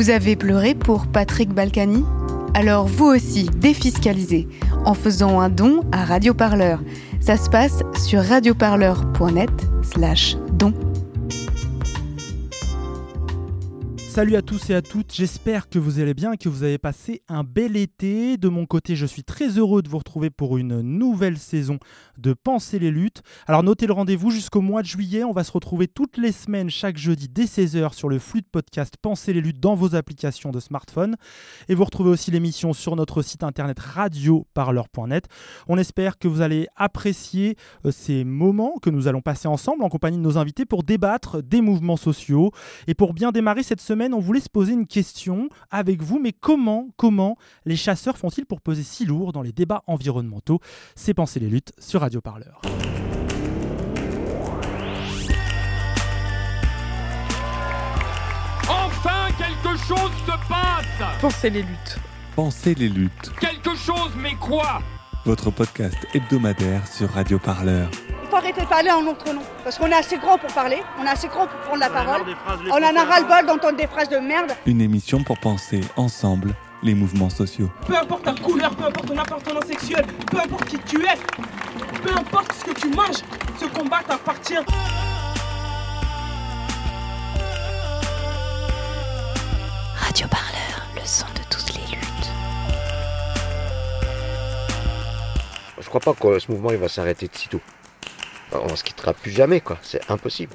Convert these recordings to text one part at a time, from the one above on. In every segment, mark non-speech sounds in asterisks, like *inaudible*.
Vous avez pleuré pour Patrick Balkany Alors vous aussi, défiscalisez en faisant un don à Radioparleur. Ça se passe sur radioparleur.net slash don. Salut à tous et à toutes, j'espère que vous allez bien que vous avez passé un bel été. De mon côté, je suis très heureux de vous retrouver pour une nouvelle saison de Penser les luttes. Alors notez le rendez-vous jusqu'au mois de juillet, on va se retrouver toutes les semaines, chaque jeudi dès 16h sur le flux de podcast Penser les luttes dans vos applications de smartphone. Et vous retrouvez aussi l'émission sur notre site internet radioparleur.net. On espère que vous allez apprécier euh, ces moments que nous allons passer ensemble en compagnie de nos invités pour débattre des mouvements sociaux. Et pour bien démarrer cette semaine, on voulait se poser une question avec vous, mais comment, comment les chasseurs font-ils pour peser si lourd dans les débats environnementaux C'est Penser les luttes sur Radio Parleur. Enfin, quelque chose se passe Pensez les luttes. Pensez les luttes, Quelque chose, mais quoi? Votre podcast hebdomadaire sur Radio Parleur. Il faut arrêter de parler en notre nom. Parce qu'on est assez grand pour parler, on est assez grand pour prendre la parole. On en a ras-le-bol d'entendre des phrases de merde. Une émission pour penser ensemble les mouvements sociaux. Peu importe ta couleur, peu importe ton appartenance sexuelle, peu importe qui tu es, peu importe ce que tu manges, ce combat t'appartient. Radio Parleur, le son de Je crois pas que ce mouvement il va s'arrêter de sitôt. On se quittera plus jamais, quoi. C'est impossible.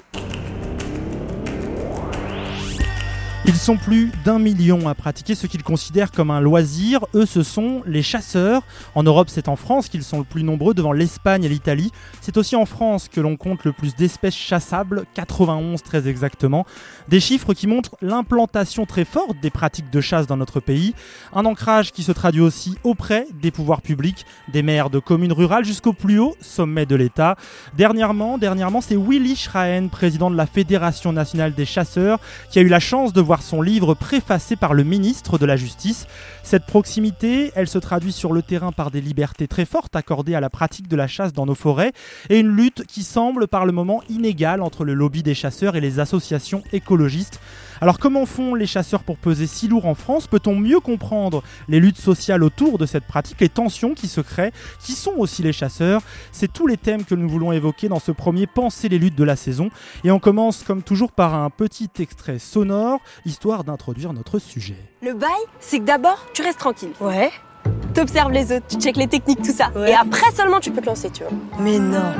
Ils sont plus d'un million à pratiquer ce qu'ils considèrent comme un loisir. Eux, ce sont les chasseurs. En Europe, c'est en France qu'ils sont le plus nombreux, devant l'Espagne et l'Italie. C'est aussi en France que l'on compte le plus d'espèces chassables, 91 très exactement. Des chiffres qui montrent l'implantation très forte des pratiques de chasse dans notre pays. Un ancrage qui se traduit aussi auprès des pouvoirs publics, des maires de communes rurales jusqu'au plus haut sommet de l'État. Dernièrement, dernièrement, c'est Willy Schraen, président de la Fédération nationale des chasseurs, qui a eu la chance de voir son livre préfacé par le ministre de la Justice. Cette proximité, elle se traduit sur le terrain par des libertés très fortes accordées à la pratique de la chasse dans nos forêts et une lutte qui semble par le moment inégale entre le lobby des chasseurs et les associations écologistes. Alors comment font les chasseurs pour peser si lourd en France? Peut-on mieux comprendre les luttes sociales autour de cette pratique, les tensions qui se créent? Qui sont aussi les chasseurs? C'est tous les thèmes que nous voulons évoquer dans ce premier Penser les luttes de la saison. Et on commence comme toujours par un petit extrait sonore, histoire d'introduire notre sujet. Le bail, c'est que d'abord, tu restes tranquille. Ouais. T'observes les autres, tu checkes les techniques, tout ça. Ouais. Et après seulement, tu peux te lancer, tu vois. Mais non.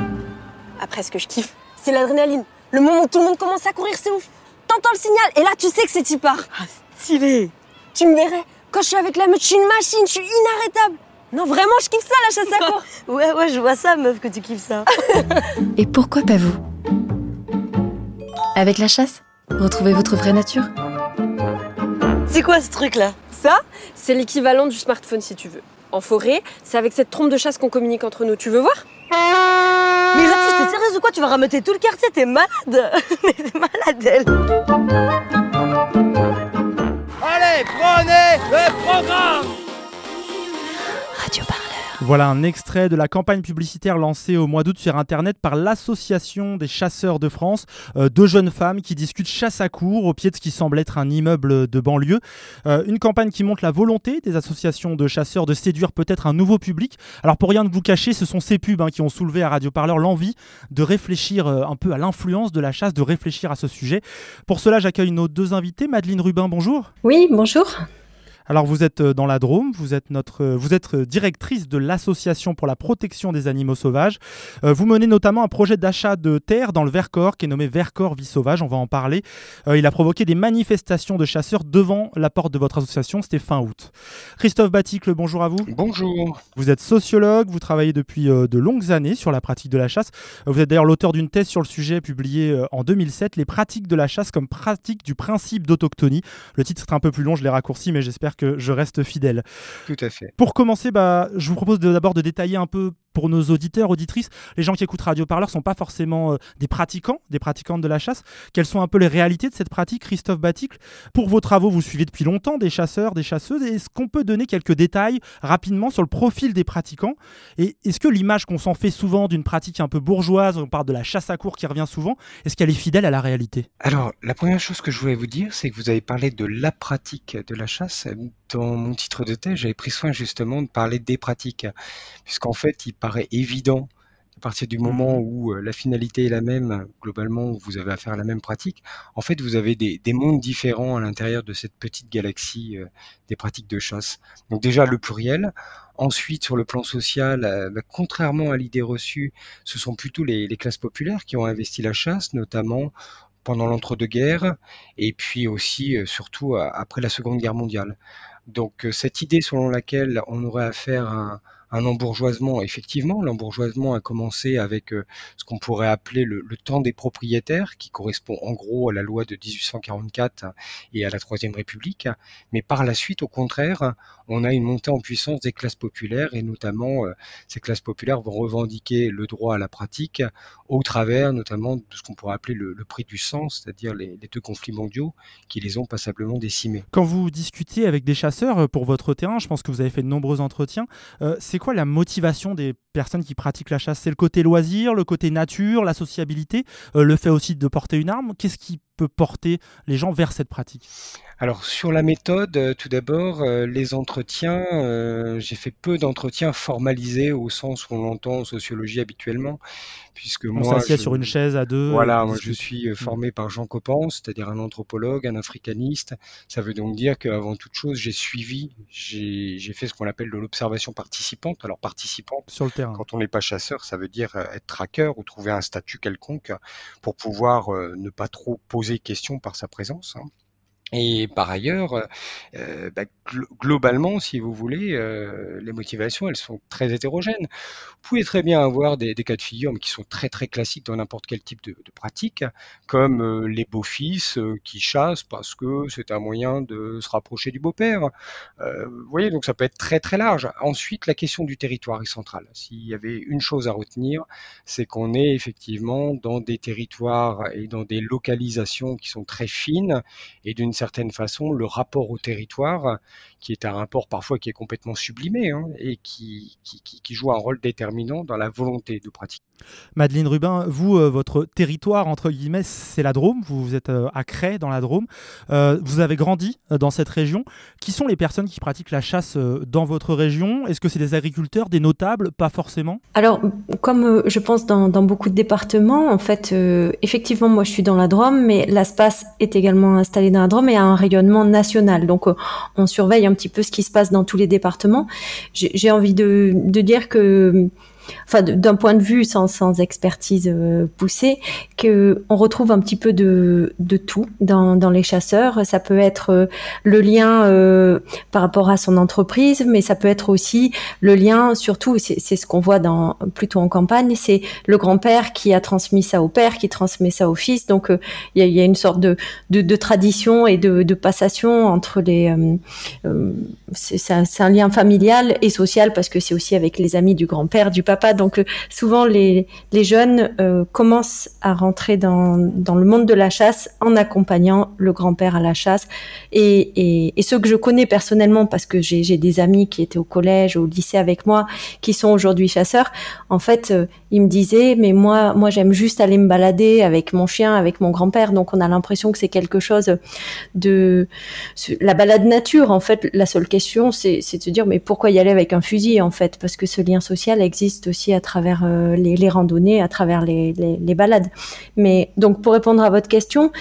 Après, ce que je kiffe, c'est l'adrénaline. Le moment où tout le monde commence à courir, c'est ouf. T'entends le signal, et là, tu sais que c'est y part. Ah, stylé. Tu me verrais, quand je suis avec la meute, je suis une machine, je suis inarrêtable. Non, vraiment, je kiffe ça, la chasse à court. *laughs* Ouais, ouais, je vois ça, meuf, que tu kiffes ça. Et pourquoi pas vous? Avec la chasse, retrouvez votre vraie nature? C'est quoi ce truc-là? Ça, c'est l'équivalent du smartphone, si tu veux. En forêt, c'est avec cette trompe de chasse qu'on communique entre nous. Tu veux voir? Mais là, t'es sérieuse ou quoi? Tu vas rameuter tout le quartier, t'es malade *laughs* Mais t'es malade, elle Allez, prenez le programme. Voilà un extrait de la campagne publicitaire lancée au mois d'août sur Internet par l'Association des chasseurs de France. Euh, deux jeunes femmes qui discutent chasse à cour au pied de ce qui semble être un immeuble de banlieue. Euh, une campagne qui montre la volonté des associations de chasseurs de séduire peut-être un nouveau public. Alors pour rien de vous cacher, ce sont ces pubs hein, qui ont soulevé à Radio Parleur l'envie de réfléchir euh, un peu à l'influence de la chasse, de réfléchir à ce sujet. Pour cela, j'accueille nos deux invités. Madeleine Rubin, bonjour. Oui, bonjour. Alors vous êtes euh, dans la Drôme, vous êtes notre, euh, vous êtes euh, directrice de l'association pour la protection des animaux sauvages. Euh, vous menez notamment un projet d'achat de terre dans le Vercors qui est nommé Vercors Vie Sauvage. On va en parler. Euh, il a provoqué des manifestations de chasseurs devant la porte de votre association. C'était fin août. Christophe Baticle, bonjour à vous. Bonjour. Vous êtes sociologue, vous travaillez depuis euh, de longues années sur la pratique de la chasse. Vous êtes d'ailleurs l'auteur d'une thèse sur le sujet publiée en 2007, Les pratiques de la chasse comme pratique du principe d'autochtonie. Le titre est un peu plus long, je l'ai raccourci, mais j'espère que je reste fidèle. Tout à fait. Pour commencer, bah, je vous propose de- d'abord de détailler un peu pour nos auditeurs, auditrices, les gens qui écoutent Radio Parleur sont pas forcément euh, des pratiquants, des pratiquantes de la chasse. Quelles sont un peu les réalités de cette pratique, Christophe Baticle? Pour vos travaux, vous suivez depuis longtemps des chasseurs, des chasseuses. Est-ce qu'on peut donner quelques détails rapidement sur le profil des pratiquants? Et est-ce que l'image qu'on s'en fait souvent d'une pratique un peu bourgeoise, on parle de la chasse à court qui revient souvent, est-ce qu'elle est fidèle à la réalité? Alors, la première chose que je voulais vous dire, c'est que vous avez parlé de la pratique de la chasse. Dans mon titre de thèse, j'avais pris soin justement de parler des pratiques, puisqu'en fait, il paraît évident à partir du moment mmh où la finalité est la même, globalement, vous avez affaire à la même pratique, en fait, vous avez des, mondes différents à l'intérieur de cette petite galaxie des pratiques de chasse. Donc déjà, le pluriel. Ensuite, sur le plan social, bah, contrairement à l'idée reçue, ce sont plutôt les, les, classes populaires qui ont investi la chasse, notamment pendant l'entre-deux-guerres, et puis aussi, surtout, après la Seconde Guerre mondiale. Donc cette idée selon laquelle on aurait affaire à un embourgeoisement. Effectivement, l'embourgeoisement a commencé avec euh, ce qu'on pourrait appeler le, temps des propriétaires, qui correspond en gros à la loi de 1844 et à la Troisième République. Mais par la suite, au contraire, on a une montée en puissance des classes populaires, et notamment euh, ces classes populaires vont revendiquer le droit à la pratique au travers notamment de ce qu'on pourrait appeler le, prix du sang, c'est-à-dire les, deux conflits mondiaux qui les ont passablement décimés. Quand vous discutez avec des chasseurs euh, pour votre terrain, je pense que vous avez fait de nombreux entretiens, quoi la motivation des personnes qui pratiquent la chasse? C'est le côté loisir, le côté nature, la sociabilité, euh, le fait aussi de porter une arme? Qu'est-ce qui peut porter les gens vers cette pratique alors sur la méthode, euh, tout d'abord, euh, les entretiens, euh, j'ai fait peu d'entretiens formalisés au sens où on l'entend en sociologie habituellement, puisque on moi, s'assied sur une chaise à deux. Voilà, moi je suis formé par Jean Copan, c'est-à-dire un anthropologue, un africaniste. Ça veut donc dire qu'avant toute chose, j'ai suivi, j'ai fait ce qu'on appelle de l'observation participante. Alors participante, sur le terrain. Quand on n'est pas chasseur, ça veut dire être tracker ou trouver un statut quelconque pour pouvoir ne pas trop poser question par sa présence. Hein. Et par ailleurs, euh, bah, globalement, si vous voulez, euh, les motivations, elles sont très hétérogènes. Vous pouvez très bien avoir des, cas de figure, mais qui sont très très classiques dans n'importe quel type de, pratique, comme euh, les beaux-fils qui chassent parce que c'est un moyen de se rapprocher du beau-père. vous voyez, donc ça peut être très très large. Ensuite, la question du territoire est centrale. S'il y avait une chose à retenir, c'est qu'on est effectivement dans des territoires et dans des localisations qui sont très fines et d'une certaine façon le rapport au territoire, qui est un rapport parfois qui est complètement sublimé hein, et qui, qui, joue un rôle déterminant dans la volonté de pratique. Madeleine Rubin, vous, euh, votre territoire, entre guillemets, c'est la Drôme. Vous, êtes euh, à Cray, dans la Drôme. Euh, vous avez grandi dans cette région. Qui sont les personnes qui pratiquent la chasse dans votre région? Est-ce que c'est des agriculteurs, des notables? Pas forcément? Alors, comme je pense dans, dans, beaucoup de départements, en fait, effectivement, moi, je suis dans la Drôme, mais l'ASPAS est également installé dans la Drôme et a un rayonnement national. Donc, on surveille un petit peu ce qui se passe dans tous les départements. J'ai envie de dire que enfin d'un point de vue sans, sans expertise euh, poussée, que on retrouve un petit peu de, de tout dans, dans les chasseurs. Ça peut être euh, le lien euh, par rapport à son entreprise, mais ça peut être aussi le lien, surtout, c'est ce qu'on voit dans plutôt en campagne, c'est le grand-père qui a transmis ça au père, qui transmet ça au fils. Donc il y, a, y, a, une sorte de, de, de tradition et de, de, passation entre les. c'est un, un lien familial et social parce que c'est aussi avec les amis du grand-père, du papa donc euh, souvent les, les jeunes euh, commencent à rentrer dans, dans le monde de la chasse en accompagnant le grand-père à la chasse. Et, et, et, ceux que je connais personnellement, parce que j'ai des amis qui étaient au collège, au lycée avec moi, qui sont aujourd'hui chasseurs, en fait, euh, ils me disaient, mais moi, moi j'aime juste aller me balader avec mon chien, avec mon grand-père. Donc on a l'impression que c'est quelque chose de la balade nature. En fait, la seule question, c'est de se dire, mais pourquoi y aller avec un fusil en fait? Parce que ce lien social existe aussi à travers euh, les, randonnées, à travers les, balades. Mais donc pour répondre à votre question,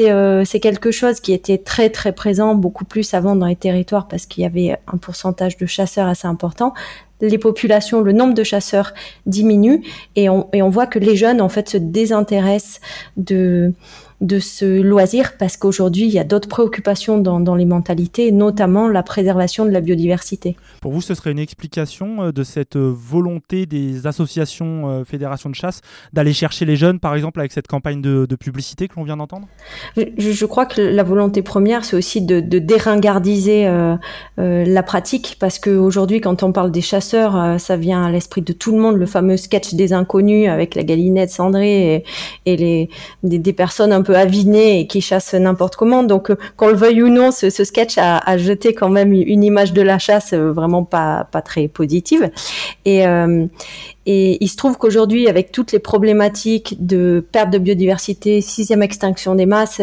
euh, c'est quelque chose qui était très très présent beaucoup plus avant dans les territoires parce qu'il y avait un pourcentage de chasseurs assez important les populations, le nombre de chasseurs diminue et on, et on voit que les jeunes en fait se désintéressent de de ce loisir parce qu'aujourd'hui, il y a d'autres préoccupations dans, dans, les mentalités, notamment la préservation de la biodiversité. Pour vous, ce serait une explication euh, de cette euh, volonté des associations, euh, fédérations de chasse, d'aller chercher les jeunes, par exemple, avec cette campagne de, de publicité que l'on vient d'entendre? Je, je, crois que la volonté première, c'est aussi de, de déringardiser euh, euh, la pratique parce qu'aujourd'hui, quand on parle des chasseurs, ça vient à l'esprit de tout le monde, le fameux sketch des inconnus avec la galinette cendrée et, et les, des, des personnes un peu avinées et qui chassent n'importe comment. Donc, euh, qu'on le veuille ou non, ce, sketch a, jeté quand même une image de la chasse euh, vraiment pas, pas très positive. Et, euh, et il se trouve qu'aujourd'hui, avec toutes les problématiques de perte de biodiversité, sixième extinction des masses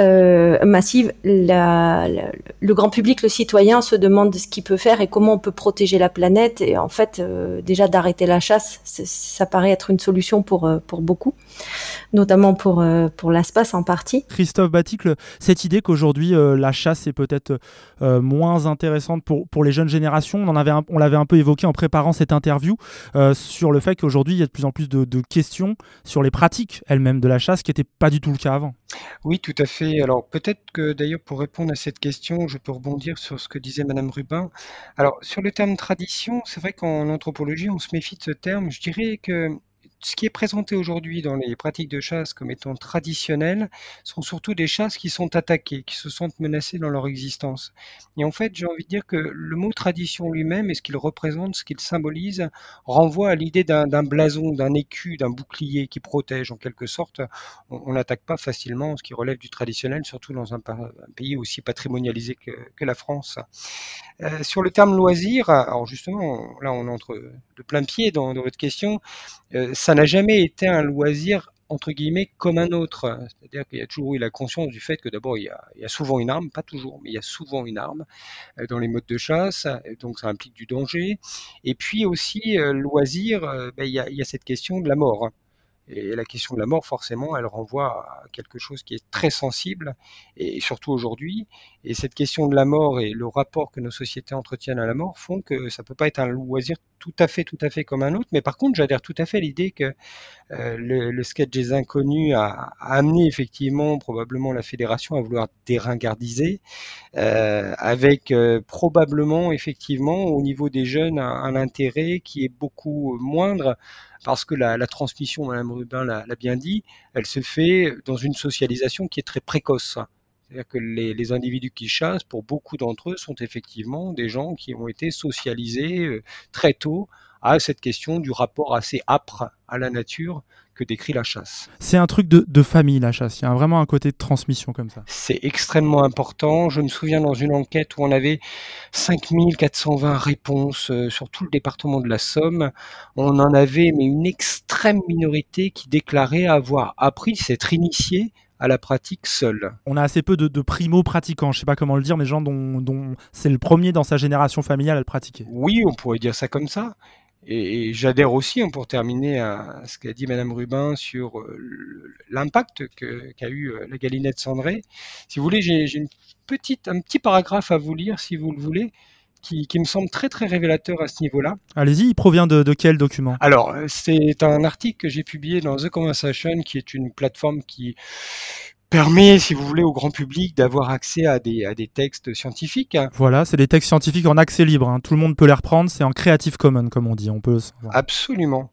euh, massive, le grand public, le citoyen, se demande ce qu'il peut faire et comment on peut protéger la planète. Et en fait, déjà d'arrêter la chasse, ça paraît être une solution pour pour beaucoup, notamment pour pour l'espace en partie. Christophe Baticle, cette idée qu'aujourd'hui la chasse est peut-être moins intéressante pour pour les jeunes générations, on en avait un, on l'avait un peu évoqué en préparant cette interview. Euh, sur le fait qu'aujourd'hui, il y a de plus en plus de, de questions sur les pratiques elles-mêmes de la chasse, qui n'était pas du tout le cas avant. Oui, tout à fait. Alors peut-être que d'ailleurs pour répondre à cette question, je peux rebondir sur ce que disait Madame Rubin. Alors sur le terme tradition, c'est vrai qu'en anthropologie, on se méfie de ce terme. Je dirais que ce qui est présenté aujourd'hui dans les pratiques de chasse comme étant traditionnelles sont surtout des chasses qui sont attaquées, qui se sentent menacées dans leur existence. Et en fait, j'ai envie de dire que le mot tradition lui-même et ce qu'il représente, ce qu'il symbolise, renvoie à l'idée d'un blason, d'un écu, d'un bouclier qui protège en quelque sorte. On n'attaque pas facilement ce qui relève du traditionnel, surtout dans un, pays aussi patrimonialisé que, la France. Euh, sur le terme loisir, alors justement, là on entre de plein pied dans, votre question, euh, n'a jamais été un loisir entre guillemets comme un autre. C'est-à-dire qu'il y a toujours eu la conscience du fait que d'abord il, y a souvent une arme, pas toujours, mais il y a souvent une arme euh, dans les modes de chasse, donc ça implique du danger. Et puis aussi euh, loisir, euh, ben, il, y a, cette question de la mort. Et la question de la mort, forcément, elle renvoie à quelque chose qui est très sensible, et surtout aujourd'hui. Et cette question de la mort et le rapport que nos sociétés entretiennent à la mort font que ça peut pas être un loisir tout à fait, comme un autre. Mais par contre, j'adhère tout à fait à l'idée que euh, le, sketch des inconnus a, amené effectivement probablement la fédération à vouloir déringardiser, euh, avec euh, probablement effectivement au niveau des jeunes un, intérêt qui est beaucoup moindre parce que la, la transmission, Madame Rubin l'a bien dit, elle se fait dans une socialisation qui est très précoce. C'est-à-dire que les, les, individus qui chassent, pour beaucoup d'entre eux, sont effectivement des gens qui ont été socialisés euh, très tôt à cette question du rapport assez âpre à la nature que décrit la chasse. C'est un truc de, de, famille, la chasse. Il y a vraiment un côté de transmission comme ça. C'est extrêmement important. Je me souviens dans une enquête où on avait 5420 réponses euh, sur tout le département de la Somme. On en avait mais une extrême minorité qui déclarait avoir appris, s'être initié à la pratique seule. On a assez peu de, de primo-pratiquants, je sais pas comment le dire, mais gens dont, dont c'est le premier dans sa génération familiale à le pratiquer. Oui, on pourrait dire ça comme ça. Et, et j'adhère aussi, hein, pour terminer, à ce qu'a dit Madame Rubin sur euh, l'impact qu'a qu eu euh, la galinette cendrée. Si vous voulez, j'ai un petit paragraphe à vous lire, si vous le voulez. Qui, qui, me semble très très révélateur à ce niveau-là. Allez-y, il provient de, de, quel document? Alors, c'est un article que j'ai publié dans The Conversation, qui est une plateforme qui permet, si vous voulez, au grand public d'avoir accès à des, à des textes scientifiques. Voilà, c'est des textes scientifiques en accès libre. Hein. Tout le monde peut les reprendre. C'est en Creative Commons, comme on dit. On peut. Absolument.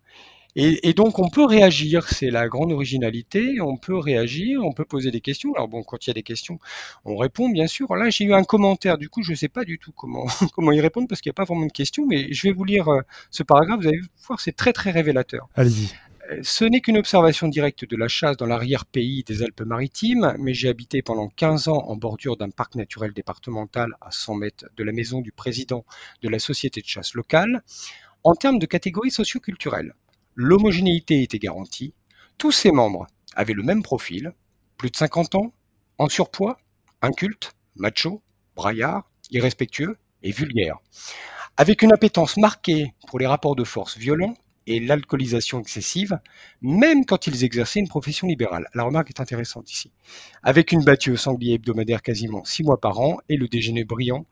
Et, et, donc on peut réagir, c'est la grande originalité, on peut réagir, on peut poser des questions. Alors bon, quand il y a des questions, on répond bien sûr. Là j'ai eu un commentaire, du coup je ne sais pas du tout comment, *laughs* comment y répondre parce qu'il n'y a pas vraiment de questions, mais je vais vous lire euh, ce paragraphe, vous allez voir, c'est très très révélateur. Allez-y. Ce n'est qu'une observation directe de la chasse dans l'arrière-pays des Alpes-Maritimes, mais j'ai habité pendant 15 ans en bordure d'un parc naturel départemental à 100 mètres de la maison du président de la société de chasse locale. En termes de catégories socioculturelles, l'homogénéité était garantie, tous ses membres avaient le même profil, plus de 50 ans, en surpoids, inculte, macho, braillard, irrespectueux et vulgaire, avec une appétence marquée pour les rapports de force violents et l'alcoolisation excessive, même quand ils exerçaient une profession libérale. La remarque est intéressante ici. Avec une battue au sanglier hebdomadaire quasiment six mois par an et le déjeuner brillant,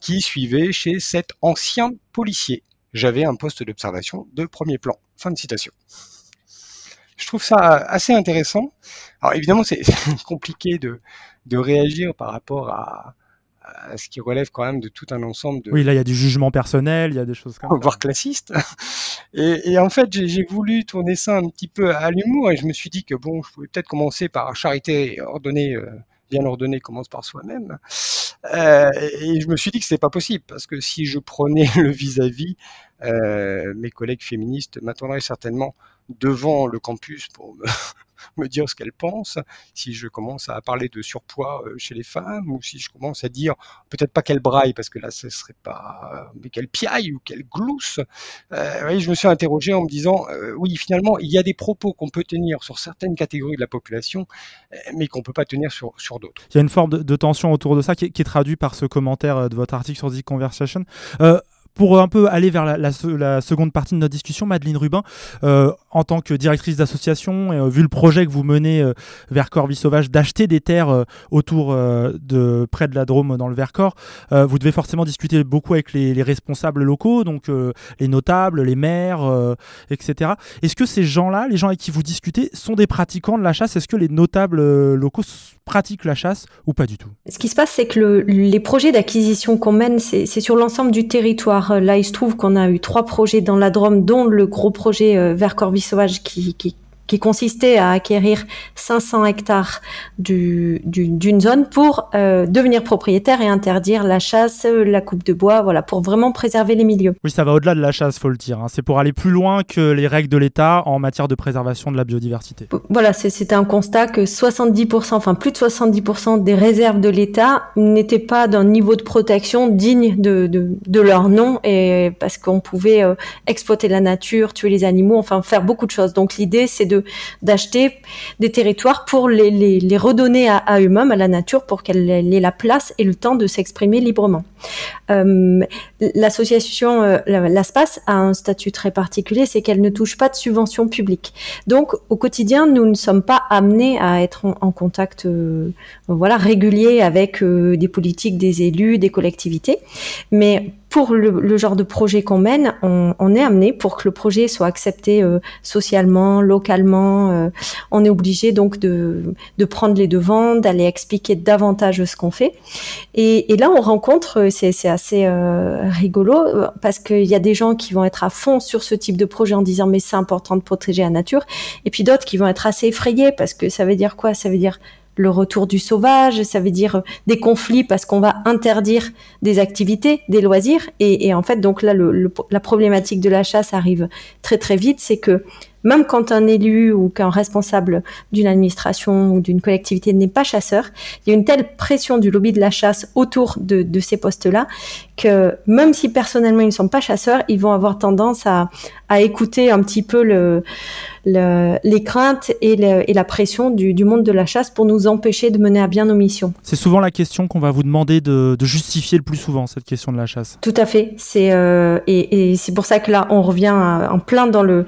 qui suivait chez cet ancien policier. J'avais un poste d'observation de premier plan. Fin de citation. je trouve ça assez intéressant. Alors évidemment, c'est *laughs* compliqué de, de réagir par rapport à, ce qui relève quand même de tout un ensemble de... Oui, là, il y a du jugement personnel, il y a des choses comme ça. Voire classiste. Et, et en fait, j'ai voulu tourner ça un petit peu à l'humour et je me suis dit que bon, je pouvais peut-être commencer par charité ordonnée, euh, bien ordonnée commence par soi-même. Euh, et je me suis dit que c'était pas possible parce que si je prenais *laughs* le vis-à-vis, euh, mes collègues féministes m'attendraient certainement devant le campus pour me, *laughs* dire ce qu'elles pensent, si je commence à parler de surpoids euh, chez les femmes, ou si je commence à dire peut-être pas qu'elle braille, parce que là ce serait pas, mais qu'elle piaille ou qu'elle glousse. Euh, je me suis interrogé en me disant, euh, oui, finalement, il y a des propos qu'on peut tenir sur certaines catégories de la population, euh, mais qu'on peut pas tenir sur, sur d'autres. Il y a une forme de, tension autour de ça qui est, qui est, traduit par ce commentaire de votre article sur The Conversation pour un peu aller vers la, seconde partie de notre discussion, Madeleine Rubin, euh, en tant que directrice d'association, euh, vu le projet que vous menez euh, vers Corvis Sauvage d'acheter des terres euh, autour de près de la Drôme dans le Vercors, vous devez forcément discuter beaucoup avec les, les responsables locaux, donc les notables, les maires, etc. Est-ce que ces gens-là, les gens avec qui vous discutez, sont des pratiquants de la chasse? Est-ce que les notables locaux pratiquent la chasse ou pas du tout? Ce qui se passe, c'est que le, les projets d'acquisition qu'on mène, c'est sur l'ensemble du territoire Là, il se trouve qu'on a eu trois projets dans la Drôme, dont le gros projet euh, Corvis Sauvage qui, qui consistait à acquérir 500 hectares du, du, d'une zone pour euh, devenir propriétaire et interdire la chasse, la coupe de bois, voilà, pour vraiment préserver les milieux. Oui, ça va au-delà de la chasse, faut le dire. Hein. C'est pour aller plus loin que les règles de l'État en matière de préservation de la biodiversité. Voilà, c'était un constat que 70%, enfin plus de 70% des réserves de l'État n'étaient pas d'un niveau de protection digne de, de, de leur nom, et parce qu'on pouvait euh, exploiter la nature, tuer les animaux, enfin faire beaucoup de choses. Donc l'idée, c'est de d'acheter des territoires pour les, les, redonner à, eux-mêmes, à la nature, pour qu'elle ait la place et le temps de s'exprimer librement. Euh, L'association euh, l'ASPAS a un statut très particulier, c'est qu'elle ne touche pas de subventions publiques. Donc au quotidien, nous ne sommes pas amenés à être en, en contact euh, voilà, régulier avec euh, des politiques, des élus, des collectivités. Mais pour le, le, genre de projet qu'on mène, on, on, est amené pour que le projet soit accepté euh, socialement, localement. Euh, on est obligé donc de, prendre les devants, d'aller expliquer davantage ce qu'on fait. Et, là, on rencontre, c'est assez euh, rigolo, parce qu'il y a des gens qui vont être à fond sur ce type de projet en disant mais c'est important de protéger la nature, et puis d'autres qui vont être assez effrayés parce que ça veut dire quoi? Ça veut dire le retour du sauvage, ça veut dire des conflits parce qu'on va interdire des activités, des loisirs. Et, en fait, donc là, la problématique de la chasse arrive très très vite, c'est que même quand un élu ou qu'un responsable d'une administration ou d'une collectivité n'est pas chasseur, il y a une telle pression du lobby de la chasse autour de ces postes-là que même si personnellement ils ne sont pas chasseurs, ils vont avoir tendance à, à écouter un petit peu le, le, les craintes et, le, et la pression du, du, monde de la chasse pour nous empêcher de mener à bien nos missions. C'est souvent la question qu'on va vous demander de, de, justifier le plus souvent, cette question de la chasse. Tout à fait. C'est euh, et, et c'est pour ça que là, on revient en plein dans le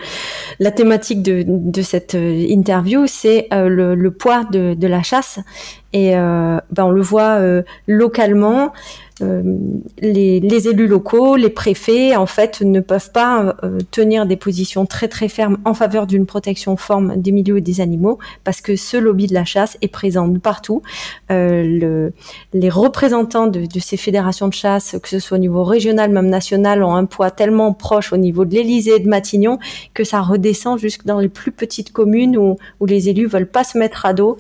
la thématique de, de cette euh, interview, c'est euh, le, le, poids de, de, la chasse. Et euh, ben on le voit euh, localement. Euh, les, élus locaux, les préfets, en fait, ne peuvent pas tenir des positions très très fermes en faveur d'une protection forme des milieux et des animaux, parce que ce lobby de la chasse est présent partout. Le, les représentants de, de, ces fédérations de chasse, que ce soit au niveau régional, même national, ont un poids tellement proche au niveau de l'Élysée et de Matignon que ça redescend jusque dans les plus petites communes où, où les élus veulent pas se mettre à dos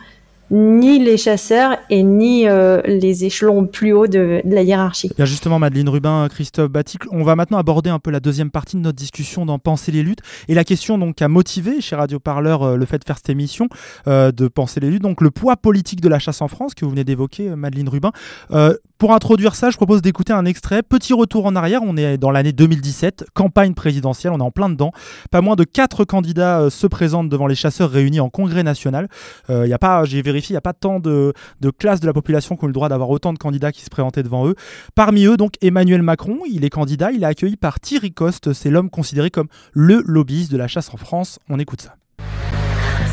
ni les chasseurs et ni euh, les échelons plus hauts de, la hiérarchie. Bien justement, Madeleine Rubin, Christophe Baticle, on va maintenant aborder un peu la deuxième partie de notre discussion dans Penser les luttes et la question donc a motivé chez Radio Parleur euh, le fait de faire cette émission euh, de Penser les luttes, donc le poids politique de la chasse en France que vous venez d'évoquer, euh, Madeleine Rubin. Euh, pour introduire ça, je propose d'écouter un extrait. Petit retour en arrière, on est dans l'année 2017, campagne présidentielle, on est en plein dedans. Pas moins de quatre candidats euh, se présentent devant les chasseurs réunis en congrès national. Euh, y a pas, j'ai vérifié, il n'y a pas tant de, de classes de la population qui ont le droit d'avoir autant de candidats qui se présentaient devant eux. Parmi eux, donc Emmanuel Macron, il est candidat, il est accueilli par Thierry Coste, c'est l'homme considéré comme le lobbyiste de la chasse en France. On écoute ça.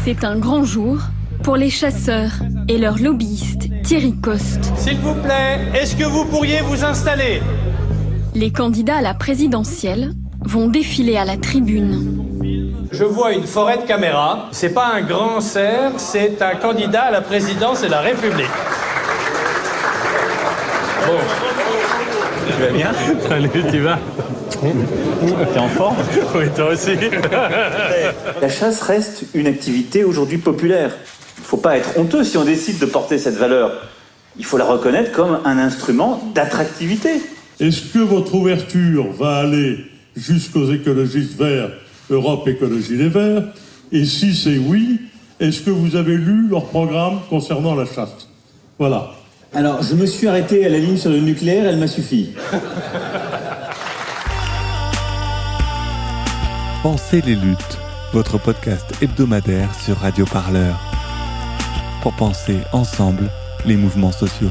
C'est un grand jour pour les chasseurs et leur lobbyiste Thierry Coste. S'il vous plaît, est-ce que vous pourriez vous installer? Les candidats à la présidentielle vont défiler à la tribune. Je vois une forêt de caméras. C'est pas un grand cerf, c'est un candidat à la présidence de la République. Bon. Tu vas bien? Salut, tu vas? T'es en forme? Oui, toi aussi. *laughs* La chasse reste une activité aujourd'hui populaire. Il ne faut pas être honteux si on décide de porter cette valeur. Il faut la reconnaître comme un instrument d'attractivité. Est-ce que votre ouverture va aller jusqu'aux écologistes verts, Europe Écologie Les Verts? Et si c'est oui, est-ce que vous avez lu leur programme concernant la chasse? Voilà. Alors, je me suis arrêté à la ligne sur le nucléaire, elle m'a suffi. Pensez les luttes, votre podcast hebdomadaire sur Radio Parleur. Pour penser ensemble les mouvements sociaux.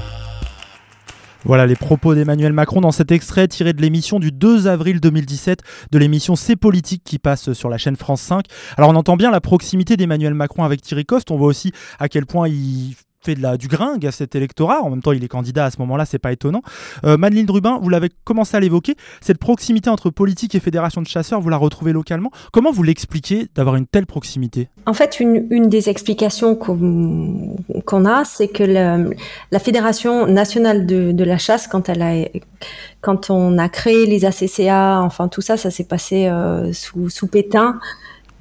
Voilà les propos d'Emmanuel Macron dans cet extrait tiré de l'émission du 2 avril 2017, de l'émission C'est politique qui passe sur la chaîne France 5. Alors on entend bien la proximité d'Emmanuel Macron avec Thierry Coste, on voit aussi à quel point il fait du gringue à cet électorat. En même temps, il est candidat à ce moment-là, c'est pas étonnant. Euh, Madeleine Drubin, vous l'avez commencé à l'évoquer, cette proximité entre politique et fédération de chasseurs, vous la retrouvez localement. Comment vous l'expliquez d'avoir une telle proximité? En fait, une, des explications qu'on a, c'est que la Fédération nationale de, la chasse, quand on a créé les ACCA, enfin tout ça, ça s'est passé euh, sous, sous Pétain.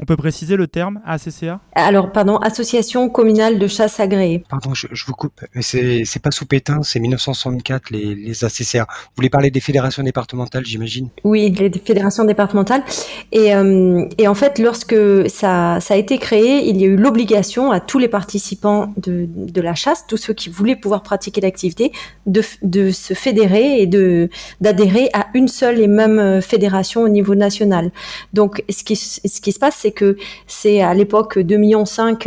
On peut préciser le terme ACCA Alors, pardon, Association communale de chasse agréée. Pardon, je, je vous coupe, mais c'est c'est pas sous Pétain, c'est 1964 les, les ACCA. Vous voulez parler des fédérations départementales, j'imagine? Oui, les fédérations départementales. Et, euh, et en fait, lorsque ça, ça a été créé, il y a eu l'obligation à tous les participants de, de la chasse, tous ceux qui voulaient pouvoir pratiquer l'activité, de, se fédérer et de d'adhérer à une seule et même euh, fédération au niveau national. Donc, ce qui, s- ce qui se passe, c'est que c'est à l'époque 2,5 millions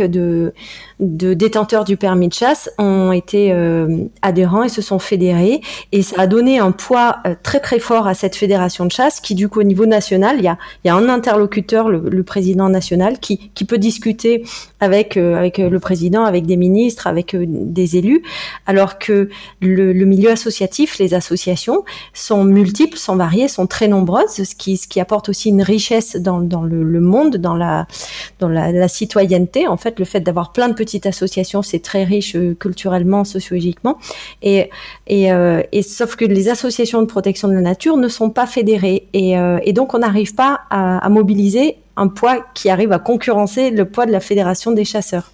de, de détenteurs du permis de chasse ont été euh, adhérents et se sont fédérés. Et ça a donné un poids euh, très très fort à cette fédération de chasse qui, du coup, au niveau national, il y a, un interlocuteur, le, président national, qui, peut discuter avec, euh, le président, avec des ministres, avec des élus, alors que le, milieu associatif, les associations, sont multiples, sont variées, sont très nombreuses, ce qui, apporte aussi une richesse dans, dans le, le monde, dans la, dans la, citoyenneté. En fait, le fait d'avoir plein de petites associations, c'est très riche euh, culturellement, sociologiquement. Euh, et sauf que les associations de protection de la nature ne sont pas fédérées. Et, euh, donc, on n'arrive pas à mobiliser un poids qui arrive à concurrencer le poids de la fédération des chasseurs.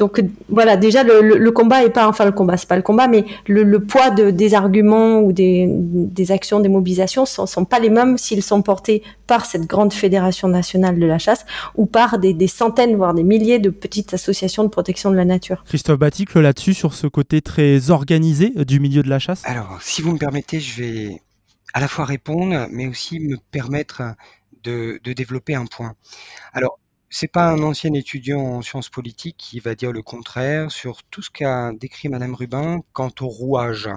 Donc voilà, déjà le, le, le combat est pas, enfin le combat, c'est pas le combat, mais le, le poids de, des arguments ou des, des actions, des mobilisations sont, sont pas les mêmes s'ils sont portés par cette grande fédération nationale de la chasse ou par des, des centaines, voire des milliers de petites associations de protection de la nature. Christophe Baticle là-dessus, sur ce côté très organisé euh, du milieu de la chasse? Alors, si vous me permettez, je vais à la fois répondre, mais aussi me permettre de, de développer un point. Alors, c'est pas un ancien étudiant en sciences politiques qui va dire le contraire sur tout ce qu'a décrit Madame Rubin quant au rouage.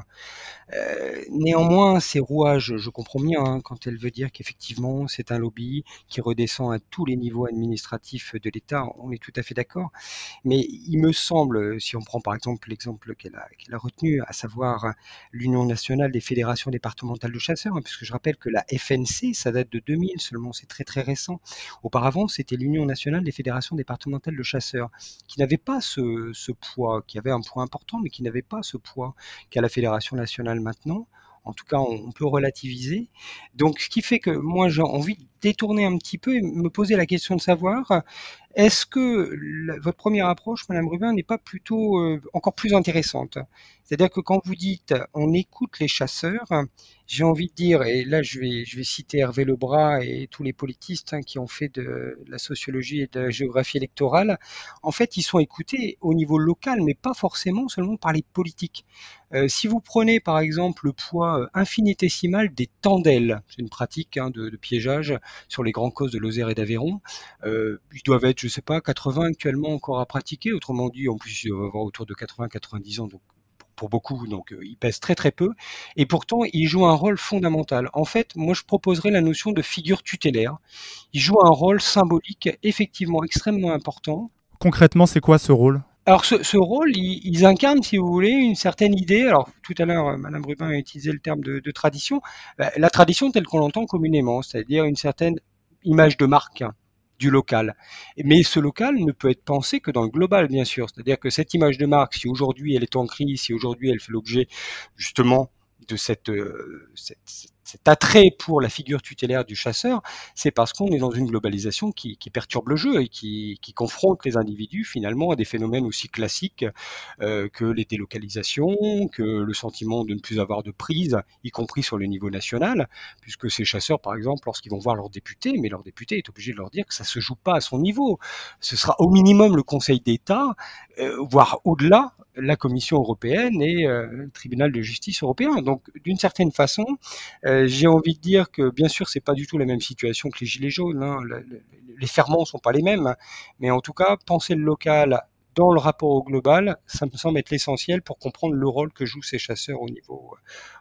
Euh, néanmoins, ces rouages, je comprends bien hein, quand elle veut dire qu'effectivement c'est un lobby qui redescend à tous les niveaux administratifs de l'État, on est tout à fait d'accord. Mais il me semble, si on prend par exemple l'exemple qu'elle a, retenu, à savoir l'Union nationale des fédérations départementales de chasseurs, hein, puisque je rappelle que la FNC, ça date de 2000 seulement, c'est très très récent. Auparavant, c'était l'Union nationale des fédérations départementales de chasseurs, qui n'avait pas ce, ce poids, qui avait un poids important, mais qui n'avait pas ce poids qu'a la Fédération nationale maintenant. En tout cas, on, on peut relativiser. Donc, ce qui fait que moi, j'ai envie détourner un petit peu et me poser la question de savoir est-ce que votre première approche, Madame Rubin, n'est pas plutôt euh, encore plus intéressante? C'est-à-dire que quand vous dites on écoute les chasseurs, j'ai envie de dire, et là je vais, je vais citer Hervé Lebras et tous les politistes hein, qui ont fait de la sociologie et de la géographie électorale, en fait ils sont écoutés au niveau local, mais pas forcément seulement par les politiques. Euh, si vous prenez par exemple le poids euh, infinitésimal des tendelles, c'est une pratique hein, de piégeage sur les grands causes de Lozère et d'Aveyron, euh, ils doivent être, je sais pas, 80 actuellement encore à pratiquer. Autrement dit, en plus, ils doivent avoir autour de 80-90 ans, donc pour- pour beaucoup, donc euh, ils pèsent très très peu. Et pourtant, ils jouent un rôle fondamental. En fait, moi, je proposerais la notion de figure tutélaire. Ils jouent un rôle symbolique effectivement extrêmement important. Concrètement, c'est quoi ce rôle? Alors ce, rôle, ils, incarnent, si vous voulez, une certaine idée. Alors tout à l'heure, euh, Madame Rubin a utilisé le terme de, tradition. Euh, La tradition telle qu'on l'entend communément, c'est-à-dire une certaine image de marque du local. Mais ce local ne peut être pensé que dans le global, bien sûr. C'est-à-dire que cette image de marque, si aujourd'hui elle est en crise, si aujourd'hui elle fait l'objet justement de euh, cet attrait pour la figure tutélaire du chasseur, c'est parce qu'on est dans une globalisation qui, perturbe le jeu et qui, confronte les individus finalement à des phénomènes aussi classiques euh, que les délocalisations, que le sentiment de ne plus avoir de prise, y compris sur le niveau national, puisque ces chasseurs, par exemple, lorsqu'ils vont voir leurs députés, mais leur député est obligé de leur dire que ça se joue pas à son niveau. Ce sera au minimum le Conseil d'État, euh, voire au-delà, la Commission européenne et euh, le Tribunal de justice européen. Donc, d'une certaine façon, euh, j'ai envie de dire que bien sûr, c'est pas du tout la même situation que les gilets jaunes. Hein. les ferments sont pas les mêmes, mais en tout cas, penser le local dans le rapport au global, ça me semble être l'essentiel pour comprendre le rôle que jouent ces chasseurs au niveau,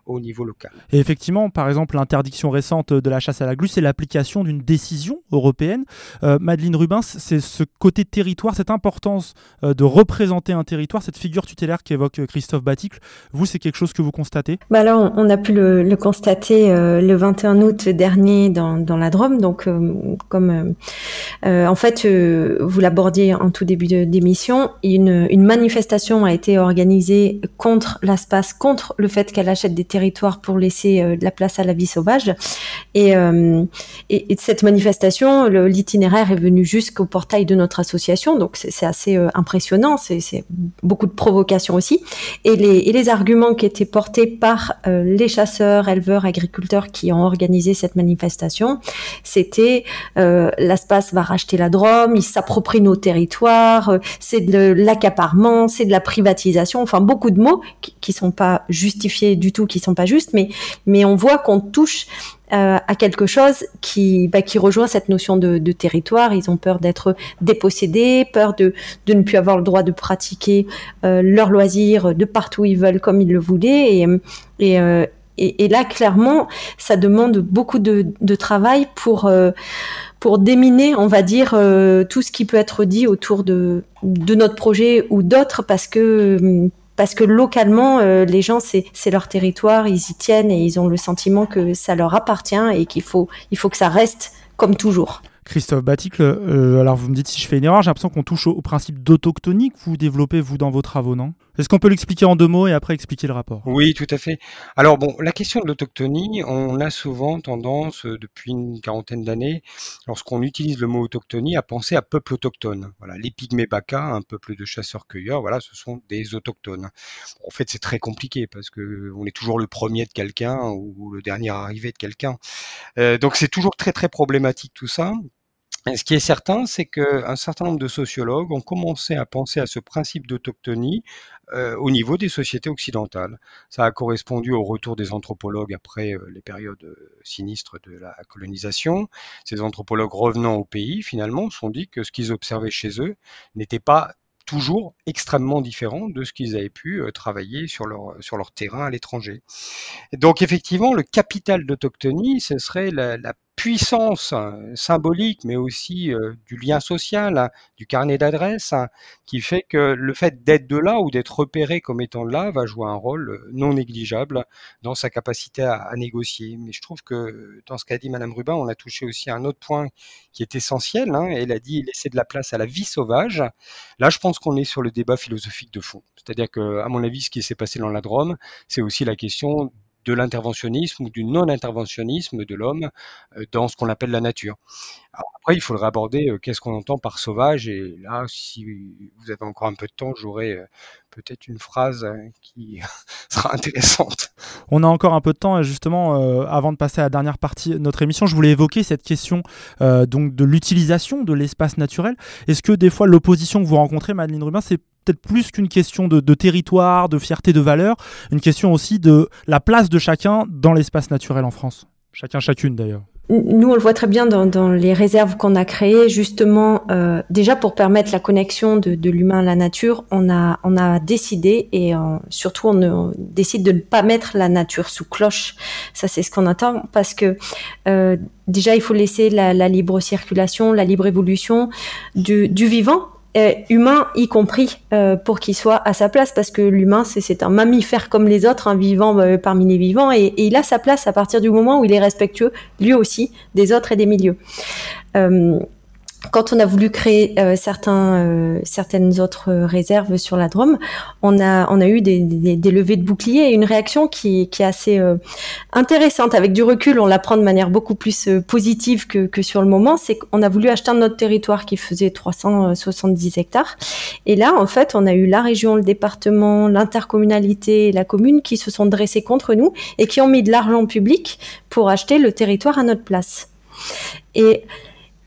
au niveau local. Et effectivement, par exemple, l'interdiction récente de la chasse à la glu, c'est l'application d'une décision européenne. Euh, Madeleine Rubin, c'est ce côté territoire, cette importance euh, de représenter un territoire, cette figure tutélaire qu'évoque euh, Christophe Baticle. Vous, c'est quelque chose que vous constatez? Bah Là, on a pu le, constater le 21 août dernier dans, dans la Drôme. Donc, comme en fait, vous l'abordiez en tout début d'émission, une, manifestation a été organisée contre l'espace, contre le fait qu'elle achète des territoire pour laisser euh, de la place à la vie sauvage. Et, euh, et, et cette manifestation, l'itinéraire est venu jusqu'au portail de notre association, donc c'est assez euh, impressionnant, c'est beaucoup de provocation aussi. Et les, arguments qui étaient portés par les chasseurs, éleveurs, agriculteurs qui ont organisé cette manifestation, c'était l'espace va racheter la Drôme, il s'approprie nos territoires, c'est de l'accaparement, c'est de la privatisation, enfin beaucoup de mots qui, qui sont pas justifiés du tout, qui sont pas justes, mais mais on voit qu'on touche euh, à quelque chose qui bah, qui rejoint cette notion de, de territoire. Ils ont peur d'être dépossédés, peur de de ne plus avoir le droit de pratiquer euh, leurs loisirs de partout où ils veulent comme ils le voulaient et euh, là, clairement, ça demande beaucoup de, de travail pour pour déminer, on va dire, euh, tout ce qui peut être dit autour de de notre projet ou d'autres, parce que parce que localement, euh, les gens, c'est leur territoire, ils y tiennent et ils ont le sentiment que ça leur appartient et qu'il faut, il faut que ça reste comme toujours. Christophe Baticle, euh, alors vous me dites si je fais une erreur, j'ai l'impression qu'on touche au, principe d'autochtonie que vous développez vous dans vos travaux, non? Est-ce qu'on peut l'expliquer en deux mots et après expliquer le rapport? Oui, tout à fait. Alors bon, la question de l'autochtonie, on a souvent tendance, euh, depuis une quarantaine d'années, lorsqu'on utilise le mot autochtonie, à penser à peuple autochtone. Voilà, les pygmées Baka, un peuple de chasseurs-cueilleurs, voilà, ce sont des autochtones. en fait, c'est très compliqué parce que on est toujours le premier de quelqu'un ou le dernier arrivé de quelqu'un. Euh, donc c'est toujours très très problématique tout ça ce qui est certain, c'est qu'un certain nombre de sociologues ont commencé à penser à ce principe d'autochtonie euh, au niveau des sociétés occidentales. Ça a correspondu au retour des anthropologues après euh, les périodes euh, sinistres de la colonisation. Ces anthropologues revenant au pays, finalement, se sont dit que ce qu'ils observaient chez eux n'était pas toujours extrêmement différent de ce qu'ils avaient pu travailler sur leur, sur leur terrain à l'étranger. Donc effectivement, le capital d'autochtonie, ce serait la, la puissance euh, symbolique, mais aussi euh, du lien social, hein, du carnet d'adresses, hein, qui fait que le fait d'être de là ou d'être repéré comme étant de là va jouer un rôle euh, non négligeable dans sa capacité à, négocier. Mais je trouve que dans ce qu'a dit Madame Rubin, on a touché aussi un autre point qui est essentiel. Hein, elle a dit laisser de la place à la vie sauvage. Là, je pense qu'on est sur le débat philosophique de fond. C'est-à-dire que, à mon avis, ce qui s'est passé dans la Drôme, c'est aussi la question de l'interventionnisme ou du non-interventionnisme de l'homme euh, dans ce qu'on appelle la nature. après, il faudrait aborder euh, qu'est-ce qu'on entend par sauvage, et là, si vous avez encore un peu de temps, j'aurai euh, peut-être une phrase qui *laughs* sera intéressante. On a encore un peu de temps, justement, avant de passer à la dernière partie de notre émission, je voulais évoquer cette question donc de l'utilisation de l'espace naturel. Est-ce que des fois l'opposition que vous rencontrez, Madeleine Rubin, c'est peut-être plus qu'une question de, territoire, de fierté, de valeur, une question aussi de la place de chacun dans l'espace naturel en France. Chacun, chacune d'ailleurs. Nous, on le voit très bien dans, les réserves qu'on a créées, justement, euh, déjà pour permettre la connexion de, l'humain à la nature, on a, on a décidé, et surtout on, décide de ne pas mettre la nature sous cloche. Ça, c'est ce qu'on attend, parce que euh, déjà, il faut laisser la, libre circulation, la libre évolution du, vivant, humain y compris euh, pour qu'il soit à sa place parce que l'humain c'est un mammifère comme les autres un vivant euh, parmi les vivants et, il a sa place à partir du moment où il est respectueux lui aussi des autres et des milieux quand on a voulu créer euh, certains, euh, certaines autres réserves sur la Drôme, on a, on a eu des, des, des levées de boucliers et une réaction qui, qui est assez euh, intéressante. Avec du recul, on la prend de manière beaucoup plus positive que, que sur le moment. C'est qu'on a voulu acheter notre territoire qui faisait 370 hectares. Et là, en fait, on a eu la région, le département, l'intercommunalité, la commune qui se sont dressés contre nous et qui ont mis de l'argent public pour acheter le territoire à notre place. Et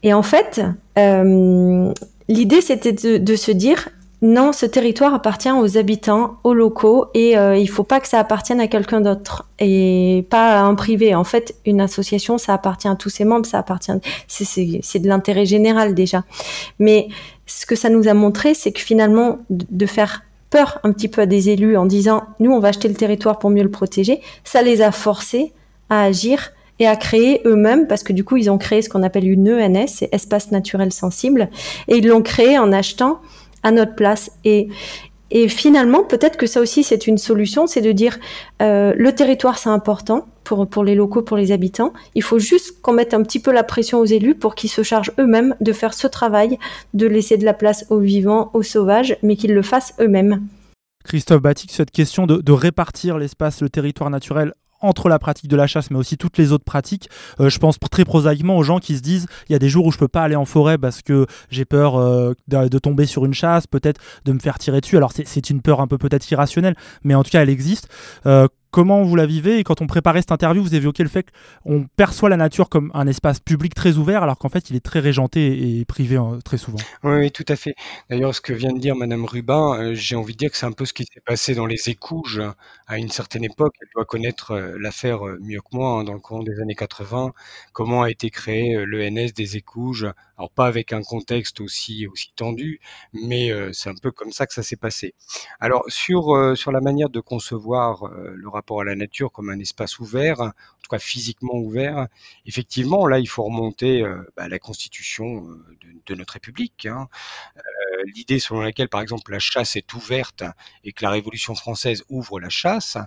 et en fait, euh, l'idée, c'était de, se dire, non, ce territoire appartient aux habitants, aux locaux, et euh, il faut pas que ça appartienne à quelqu'un d'autre et pas à un privé. En fait, une association, ça appartient à tous ses membres, ça appartient, c'est de l'intérêt général déjà. Mais ce que ça nous a montré, c'est que finalement, de faire peur un petit peu à des élus en disant, nous, on va acheter le territoire pour mieux le protéger, ça les a forcés à agir et à créer eux-mêmes, parce que du coup, ils ont créé ce qu'on appelle une ENS, c'est espace naturel sensible, et ils l'ont créé en achetant à notre place. Et, et finalement, peut-être que ça aussi, c'est une solution, c'est de dire euh, le territoire, c'est important pour, pour les locaux, pour les habitants. Il faut juste qu'on mette un petit peu la pression aux élus pour qu'ils se chargent eux-mêmes de faire ce travail, de laisser de la place aux vivants, aux sauvages, mais qu'ils le fassent eux-mêmes. Christophe Batik, cette question de répartir l'espace, le territoire naturel entre la pratique de la chasse, mais aussi toutes les autres pratiques. Euh, je pense très prosaïquement aux gens qui se disent il y a des jours où je peux pas aller en forêt parce que j'ai peur euh, de, tomber sur une chasse, peut-être de me faire tirer dessus. Alors c'est une peur un peu peut-être irrationnelle, mais en tout cas elle existe. Euh, Comment vous la vivez Et quand on préparait cette interview, vous évoquez le fait qu'on perçoit la nature comme un espace public très ouvert, alors qu'en fait, il est très régenté et privé hein, très souvent. Oui, tout à fait. D'ailleurs, ce que vient de dire Madame Rubin, euh, j'ai envie de dire que c'est un peu ce qui s'est passé dans les écouges à une certaine époque. Elle doit connaître euh, l'affaire euh, mieux que moi, hein, dans le courant des années 80, comment a été créé l'ENS des écouges. Alors pas avec un contexte aussi aussi tendu, mais c'est un peu comme ça que ça s'est passé. Alors sur sur la manière de concevoir le rapport à la nature comme un espace ouvert, en tout cas physiquement ouvert. Effectivement, là, il faut remonter euh, bah, à la constitution euh, de, notre République. Hein. Euh, l'idée selon laquelle, par exemple, la chasse est ouverte et que la Révolution française ouvre la chasse,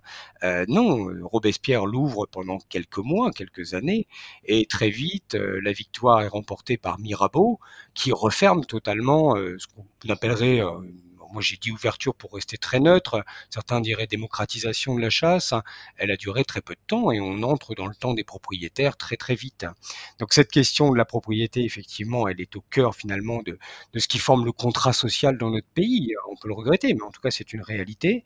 non, Robespierre l'ouvre pendant quelques mois, quelques années, et très vite, la victoire est remportée par Mirabeau, qui referme totalement ce qu'on appellerait moi j'ai dit ouverture pour rester très neutre, certains diraient démocratisation de la chasse, elle a duré très peu de temps et on entre dans le temps des propriétaires très très vite. Donc cette question de la propriété, effectivement, elle est au cœur finalement de, de ce qui forme le contrat social dans notre pays. On peut le regretter, mais en tout cas c'est une réalité.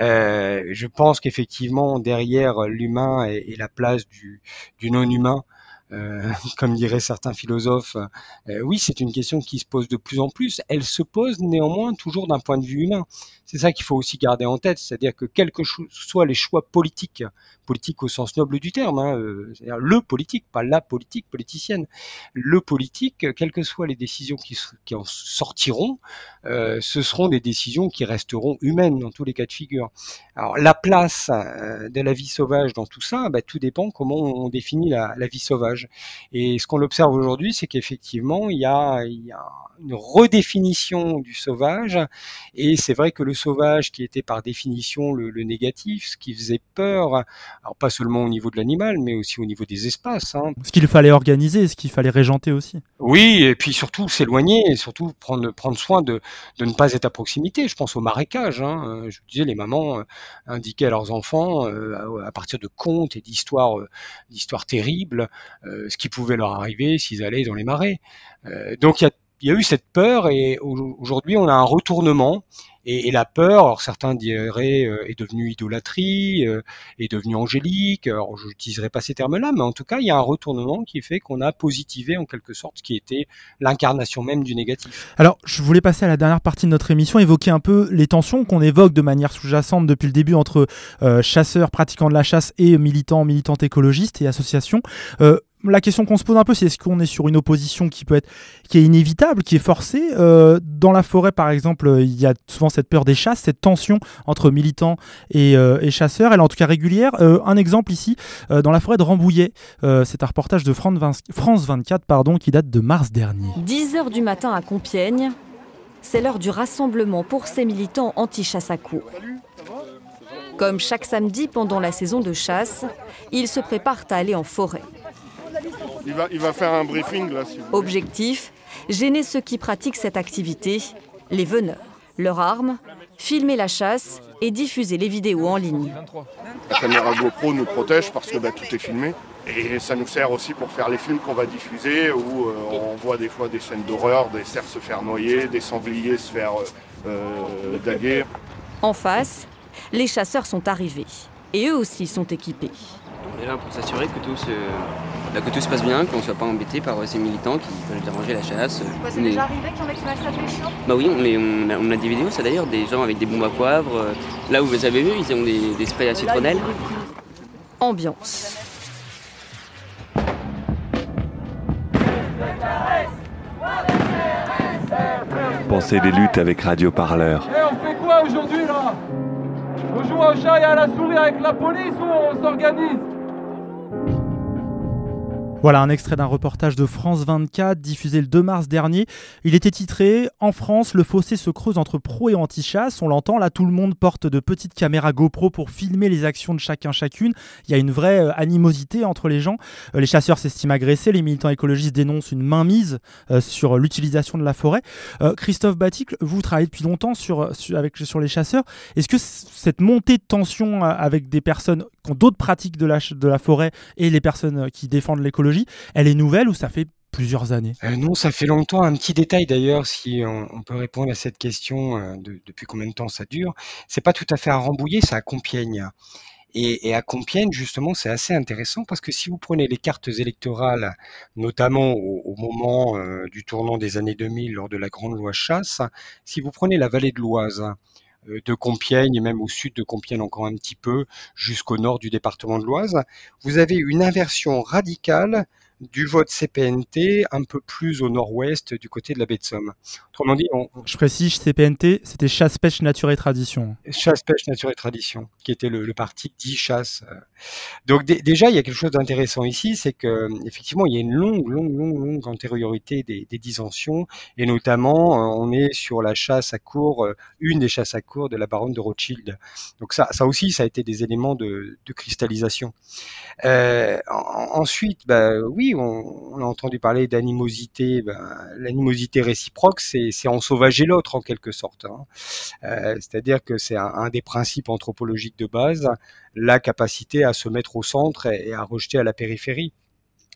Euh, je pense qu'effectivement derrière l'humain et, la place du non-humain, euh, *laughs* comme diraient certains philosophes, euh, oui, c'est une question qui se pose de plus en plus. Elle se pose néanmoins toujours d'un point de vue humain. C'est ça qu'il faut aussi garder en tête, c'est-à-dire que quels que soient les choix politiques, politiques au sens noble du terme, hein, euh, c'est-à-dire le politique, pas la politique politicienne, le politique, quelles que soient les décisions qui, en sortiront, ce seront des décisions qui resteront humaines dans tous les cas de figure. Alors la place de la vie sauvage dans tout ça, bah, tout dépend comment on définit la vie sauvage. Et ce qu'on observe aujourd'hui, c'est qu'effectivement, il y a, il y a une redéfinition du sauvage, et c'est vrai que le sauvage, qui était par définition le, négatif, ce qui faisait peur, alors pas seulement au niveau de l'animal, mais aussi au niveau des espaces. Hein. Ce qu'il fallait organiser, ce qu'il fallait régenter aussi. Oui, et puis surtout s'éloigner, et surtout prendre, prendre soin de, de ne pas être à proximité. Je pense au marécage. Hein. Je vous disais, les mamans euh, indiquaient à leurs enfants, euh, à partir de contes et d'histoires, euh, d'histoires terribles, ce qui pouvait leur arriver s'ils allaient dans les marais. donc il y a eu cette peur et aujourd'hui on a un retournement et, la peur, certains diraient, euh, est devenue idolâtrie, euh, est devenue angélique. Alors je n'utiliserai pas ces termes-là, mais en tout cas il y a un retournement qui fait qu'on a positivé en quelque sorte ce qui était l'incarnation même du négatif. Alors je voulais passer à la dernière partie de notre émission, évoquer un peu les tensions qu'on évoque de manière sous-jacente depuis le début entre euh, chasseurs pratiquants de la chasse et militants, militantes écologistes et associations la question qu'on se pose un peu, c'est est-ce qu'on est sur une opposition qui peut être, qui est inévitable, qui est forcée. Euh, dans la forêt, par exemple, il y a souvent cette peur des chasses, cette tension entre militants et, euh, chasseurs. Elle est en tout cas régulière. Euh, un exemple ici, dans la forêt de Rambouillet. c'est un reportage de France 24, pardon, qui date de mars dernier. 10 heures du matin à Compiègne, c'est l'heure du rassemblement pour ces militants anti-chasse à cours. Comme chaque samedi pendant la saison de chasse, ils se préparent à aller en forêt. Il va, il va faire un briefing là. Objectif gêner ceux qui pratiquent cette activité, les veneurs. Leur arme, filmer la chasse et diffuser les vidéos en ligne. La caméra GoPro nous protège parce que bah, tout est filmé. Et ça nous sert aussi pour faire les films qu'on va diffuser où euh, on voit des fois des scènes d'horreur, des cerfs se faire noyer, des sangliers se faire euh, daguer. En face, les chasseurs sont arrivés et eux aussi sont équipés. On est là pour s'assurer que tout se, bah, que tout se passe bien, qu'on ne soit pas embêté par ces militants qui veulent déranger la chasse. Bah, c'est déjà arrivé qu'il y en ait qui des chiens Bah oui, on, on, a, des vidéos, ça d'ailleurs, des gens avec des bombes à poivre. Là où vous avez vu, ils ont des, des sprays à citronnelle. Ambiance. Pensez des luttes avec Radio Parleur. Et on fait quoi aujourd'hui là? On joue au chat et à la souris avec la police ou on s'organise? Voilà un extrait d'un reportage de France 24 diffusé le 2 mars dernier. Il était titré En France, le fossé se creuse entre pro et anti-chasse. On l'entend, là tout le monde porte de petites caméras GoPro pour filmer les actions de chacun chacune. Il y a une vraie euh, animosité entre les gens. Euh, les chasseurs s'estiment agressés, les militants écologistes dénoncent une mainmise euh, sur l'utilisation de la forêt. Christophe Batic, vous travaillez depuis longtemps sur, les chasseurs. Est-ce que cette montée de tension avec des personnes qui ont d'autres pratiques de la, forêt et les personnes qui défendent l'écologie elle est nouvelle ou ça fait plusieurs années? Euh, Non, ça fait longtemps. Un petit détail d'ailleurs, si on, peut répondre à cette question euh, de, depuis combien de temps ça dure. C'est pas tout à fait à Rambouillet, c'est à Compiègne. Et, à Compiègne, justement, c'est assez intéressant parce que si vous prenez les cartes électorales, notamment au, moment euh, du tournant des années 2000 lors de la grande loi chasse, si vous prenez la vallée de l'Oise, de Compiègne même au sud de Compiègne encore un petit peu jusqu'au nord du département de l'Oise, vous avez une inversion radicale du vote CPNT un peu plus au nord-ouest du côté de la baie de Somme. Autrement dit, je précise, CPNT, c'était chasse, pêche, nature et tradition. Chasse, pêche, nature et tradition, qui était le, parti dit chasse. Donc déjà, il y a quelque chose d'intéressant ici, c'est que effectivement, il y a une longue, longue, longue, longue antériorité des, des dissensions, et notamment, euh, on est sur la chasse à cours, euh, une des chasses à cours de la baronne de Rothschild. Donc ça, ça aussi, ça a été des éléments de, cristallisation. Euh, ensuite, bah, oui, on, a entendu parler d'animosité. Ben, l'animosité réciproque, c'est en sauvager l'autre en quelque sorte. Hein. Euh, c'est-à-dire que c'est un, des principes anthropologiques de base, la capacité à se mettre au centre et à rejeter à la périphérie.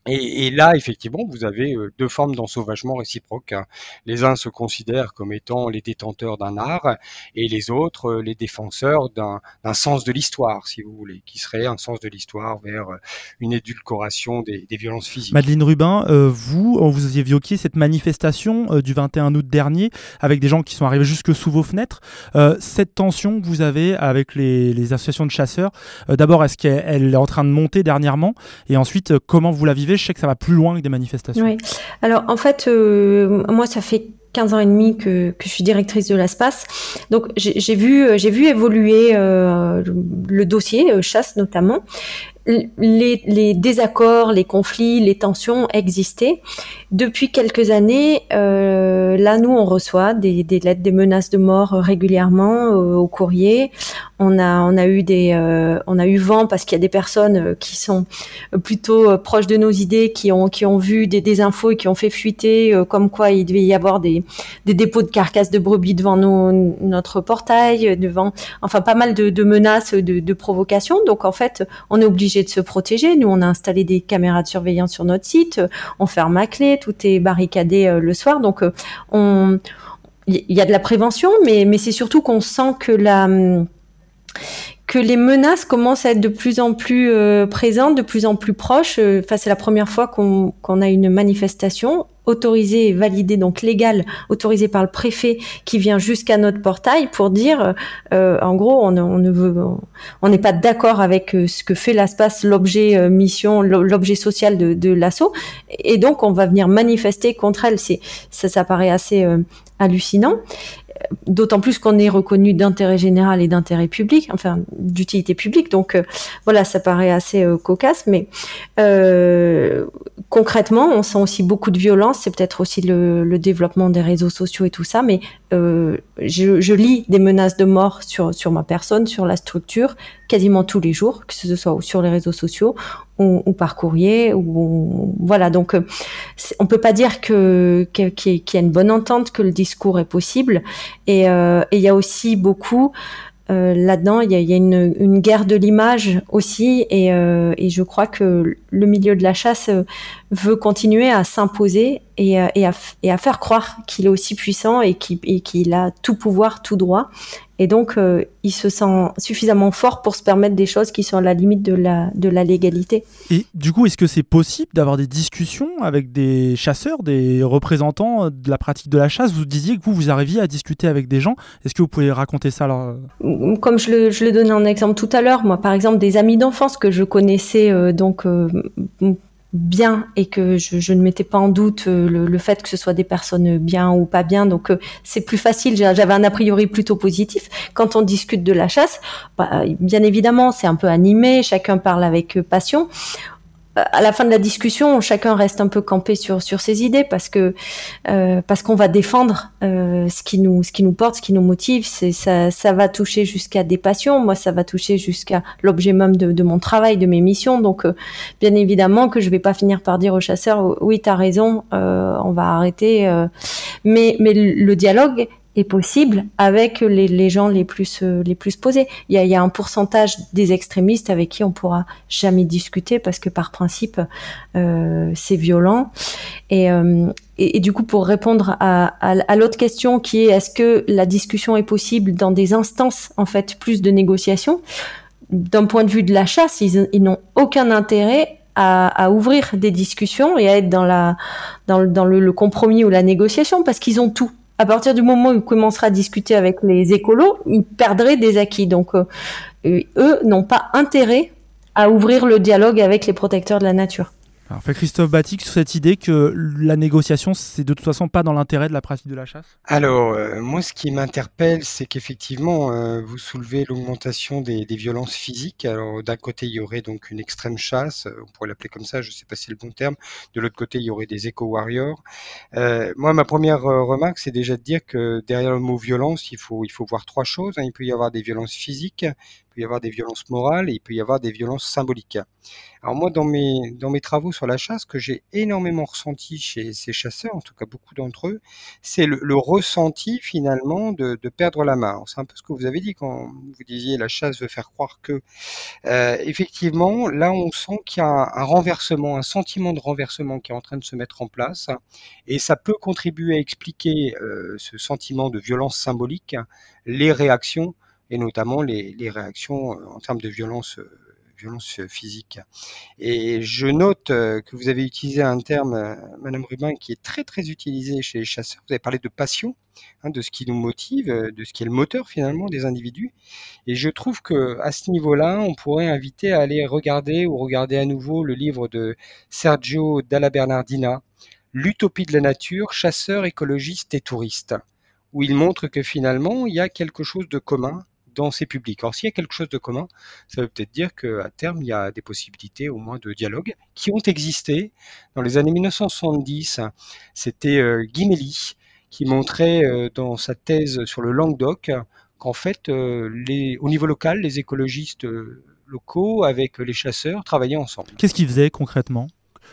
Et, là, effectivement, vous avez euh, deux formes d'ensauvagement réciproque. Hein. Les uns se considèrent comme étant les détenteurs d'un art et les autres euh, les défenseurs d'un sens de l'histoire, si vous voulez, qui serait un sens de l'histoire vers euh, une édulcoration des, violences physiques. Madeleine Rubin, vous, vous avez évoqué cette manifestation du 21 août dernier avec des gens qui sont arrivés jusque sous vos fenêtres. cette tension que vous avez avec les, les associations de chasseurs, d'abord, est-ce qu'elle est en train de monter dernièrement? Et ensuite, comment vous la vivez? Je sais que ça va plus loin que des manifestations. Oui. Alors en fait, euh, moi ça fait 15 ans et demi que, je suis directrice de l'espace. Donc j'ai vu, j'ai vu évoluer euh, le dossier euh, chasse notamment les, désaccords, les conflits, les tensions existaient. Depuis quelques années, euh, là, nous, on reçoit des, lettres, des menaces de mort régulièrement euh, au courrier. Euh, on a eu vent parce qu'il y a des personnes euh, qui sont plutôt proches de nos idées, qui ont, vu des, des infos et qui ont fait fuiter comme quoi il devait y avoir des, dépôts de carcasses de brebis devant notre portail, devant, enfin, pas mal de, menaces, de, de provocations. Donc, en fait, on est obligé de se protéger. Nous, on a installé des caméras de surveillance sur notre site, on ferme à clé, tout est barricadé euh, le soir. Donc, euh, on, il y a de la prévention, mais, mais c'est surtout qu'on sent que la que les menaces commencent à être de plus en plus euh, présentes, de plus en plus proches. Enfin, c'est la première fois qu'on a une manifestation autorisé et validé, donc légal, autorisé par le préfet, qui vient jusqu'à notre portail pour dire, euh, en gros, on, n'est pas d'accord avec euh, ce que fait l'espace, l'objet euh, mission, l'objet social de, l'assaut, et donc on va venir manifester contre elle. Ça, ça paraît assez hallucinant d'autant plus qu'on est reconnu d'intérêt général et d'intérêt public, enfin d'utilité publique. Donc euh, voilà, ça paraît assez euh, cocasse, mais euh, concrètement, on sent aussi beaucoup de violence. C'est peut-être aussi le, développement des réseaux sociaux et tout ça, mais je, je, lis des menaces de mort sur sur ma personne, sur la structure, quasiment tous les jours, que ce soit sur les réseaux sociaux ou, par courrier. Ou, voilà, donc on peut pas dire que qu'il y, a une bonne entente, que le discours est possible. Et il y a aussi beaucoup euh, là-dedans, il y a, une, guerre de l'image aussi, et, euh, et, je crois que le milieu de la chasse euh, veut continuer à s'imposer euh, et, à, faire croire qu'il est aussi puissant et qu'il a tout pouvoir, tout droit. Et donc, euh, il se sent suffisamment fort pour se permettre des choses qui sont à la limite de la, de la légalité. Et du coup, est-ce que c'est possible d'avoir des discussions avec des chasseurs, des représentants de la pratique de la chasse? Vous disiez que vous, vous arriviez à discuter avec des gens. Est-ce que vous pouvez raconter ça alors? Comme je le, je le donnais en exemple tout à l'heure, moi, par exemple, des amis d'enfance que je connaissais euh, donc euh, bien et que je, je ne mettais pas en doute euh, le, le, fait que ce soit des personnes bien ou pas bien. Donc euh, c'est plus facile. J'avais un a priori plutôt positif. Quand on discute de la chasse, bah, bien évidemment, c'est un peu animé. Chacun parle avec passion à la fin de la discussion, chacun reste un peu campé sur sur ses idées parce que euh, parce qu'on va défendre euh, ce qui nous ce qui nous porte, ce qui nous motive. C'est ça ça va toucher jusqu'à des passions. Moi, ça va toucher jusqu'à l'objet même de, de, mon travail, de mes missions. Donc, euh, bien évidemment que je vais pas finir par dire aux chasseurs oui, tu as raison, euh, on va arrêter. Euh. mais mais le dialogue est possible avec les, les gens les plus euh, les plus posés. Il y a, il y a un pourcentage des extrémistes avec qui on pourra jamais discuter parce que par principe euh, c'est violent. Et, euh, et, du coup pour répondre à, à, à l'autre question qui est est-ce que la discussion est possible dans des instances en fait plus de négociation d'un point de vue de la chasse, ils, ils n'ont aucun intérêt à, à, ouvrir des discussions et à être dans la dans, dans le compromis ou la négociation parce qu'ils ont tout à partir du moment où il commencera à discuter avec les écolos, il perdrait des acquis. Donc, euh, eux n'ont pas intérêt à ouvrir le dialogue avec les protecteurs de la nature. Alors, fait Christophe Batik sur cette idée que la négociation, c'est de toute façon pas dans l'intérêt de la pratique de la chasse? Alors, euh, moi, ce qui m'interpelle, c'est qu'effectivement, euh, vous soulevez l'augmentation des, violences physiques. Alors, d'un côté, il y aurait donc une extrême chasse, on pourrait l'appeler comme ça, je ne sais pas si c'est le bon terme. De l'autre côté, il y aurait des éco-warriors. Euh, moi, ma première remarque, c'est déjà de dire que derrière le mot violence, il faut, il faut voir trois choses. Hein. Il peut y avoir des violences physiques, peut y avoir des violences morales et il peut y avoir des violences symboliques. Alors moi, dans mes, travaux sur la chasse, que j'ai énormément ressenti chez ces chasseurs, en tout cas beaucoup d'entre eux, c'est le, ressenti finalement de, perdre la main. C'est un peu ce que vous avez dit quand vous disiez la chasse veut faire croire que. Euh, effectivement, là, on sent qu'il y a un, un, renversement, un sentiment de renversement qui est en train de se mettre en place, et ça peut contribuer à expliquer euh, ce sentiment de violence symbolique, les réactions et notamment les, réactions euh, en termes de violence, euh, violence physique. Et je note euh, que vous avez utilisé un terme, Madame Rubin, qui est très très utilisé chez les chasseurs. Vous avez parlé de passion, hein, de ce qui nous motive, de ce qui est le moteur finalement des individus. Et je trouve que à ce niveau-là, on pourrait inviter à aller regarder ou regarder à nouveau le livre de Sergio Dalla Bernardina, L'utopie de la nature, chasseurs, écologistes et touristes, où il montre que finalement, il y a quelque chose de commun dans ces publics. Alors s'il y a quelque chose de commun, ça veut peut-être dire qu'à terme, il y a des possibilités au moins de dialogue qui ont existé. Dans les années 1970, c'était euh, Guimelli qui montrait euh, dans sa thèse sur le Languedoc qu'en fait, euh, au niveau local, les écologistes locaux avec les chasseurs travaillaient ensemble. Qu'est-ce qu'ils faisaient concrètement?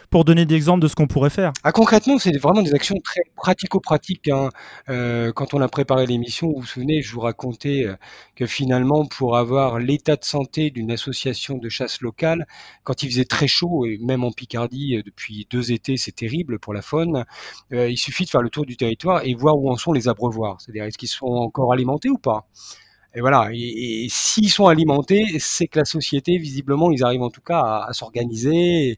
Pour donner des exemples de ce qu'on pourrait faire ah, Concrètement, c'est vraiment des actions très pratico-pratiques. Hein. Euh, quand on a préparé l'émission, vous vous souvenez, je vous racontais euh, que finalement, pour avoir l'état de santé d'une association de chasse locale, quand il faisait très chaud, et même en Picardie, euh, depuis deux étés, c'est terrible pour la faune, il suffit de faire le tour du territoire et voir où en sont les abreuvoirs. C'est-à-dire, est-ce qu'ils sont encore alimentés ou pas? Et voilà. Et, s'ils sont alimentés, c'est que la société, visiblement, ils arrivent en tout cas à s'organiser,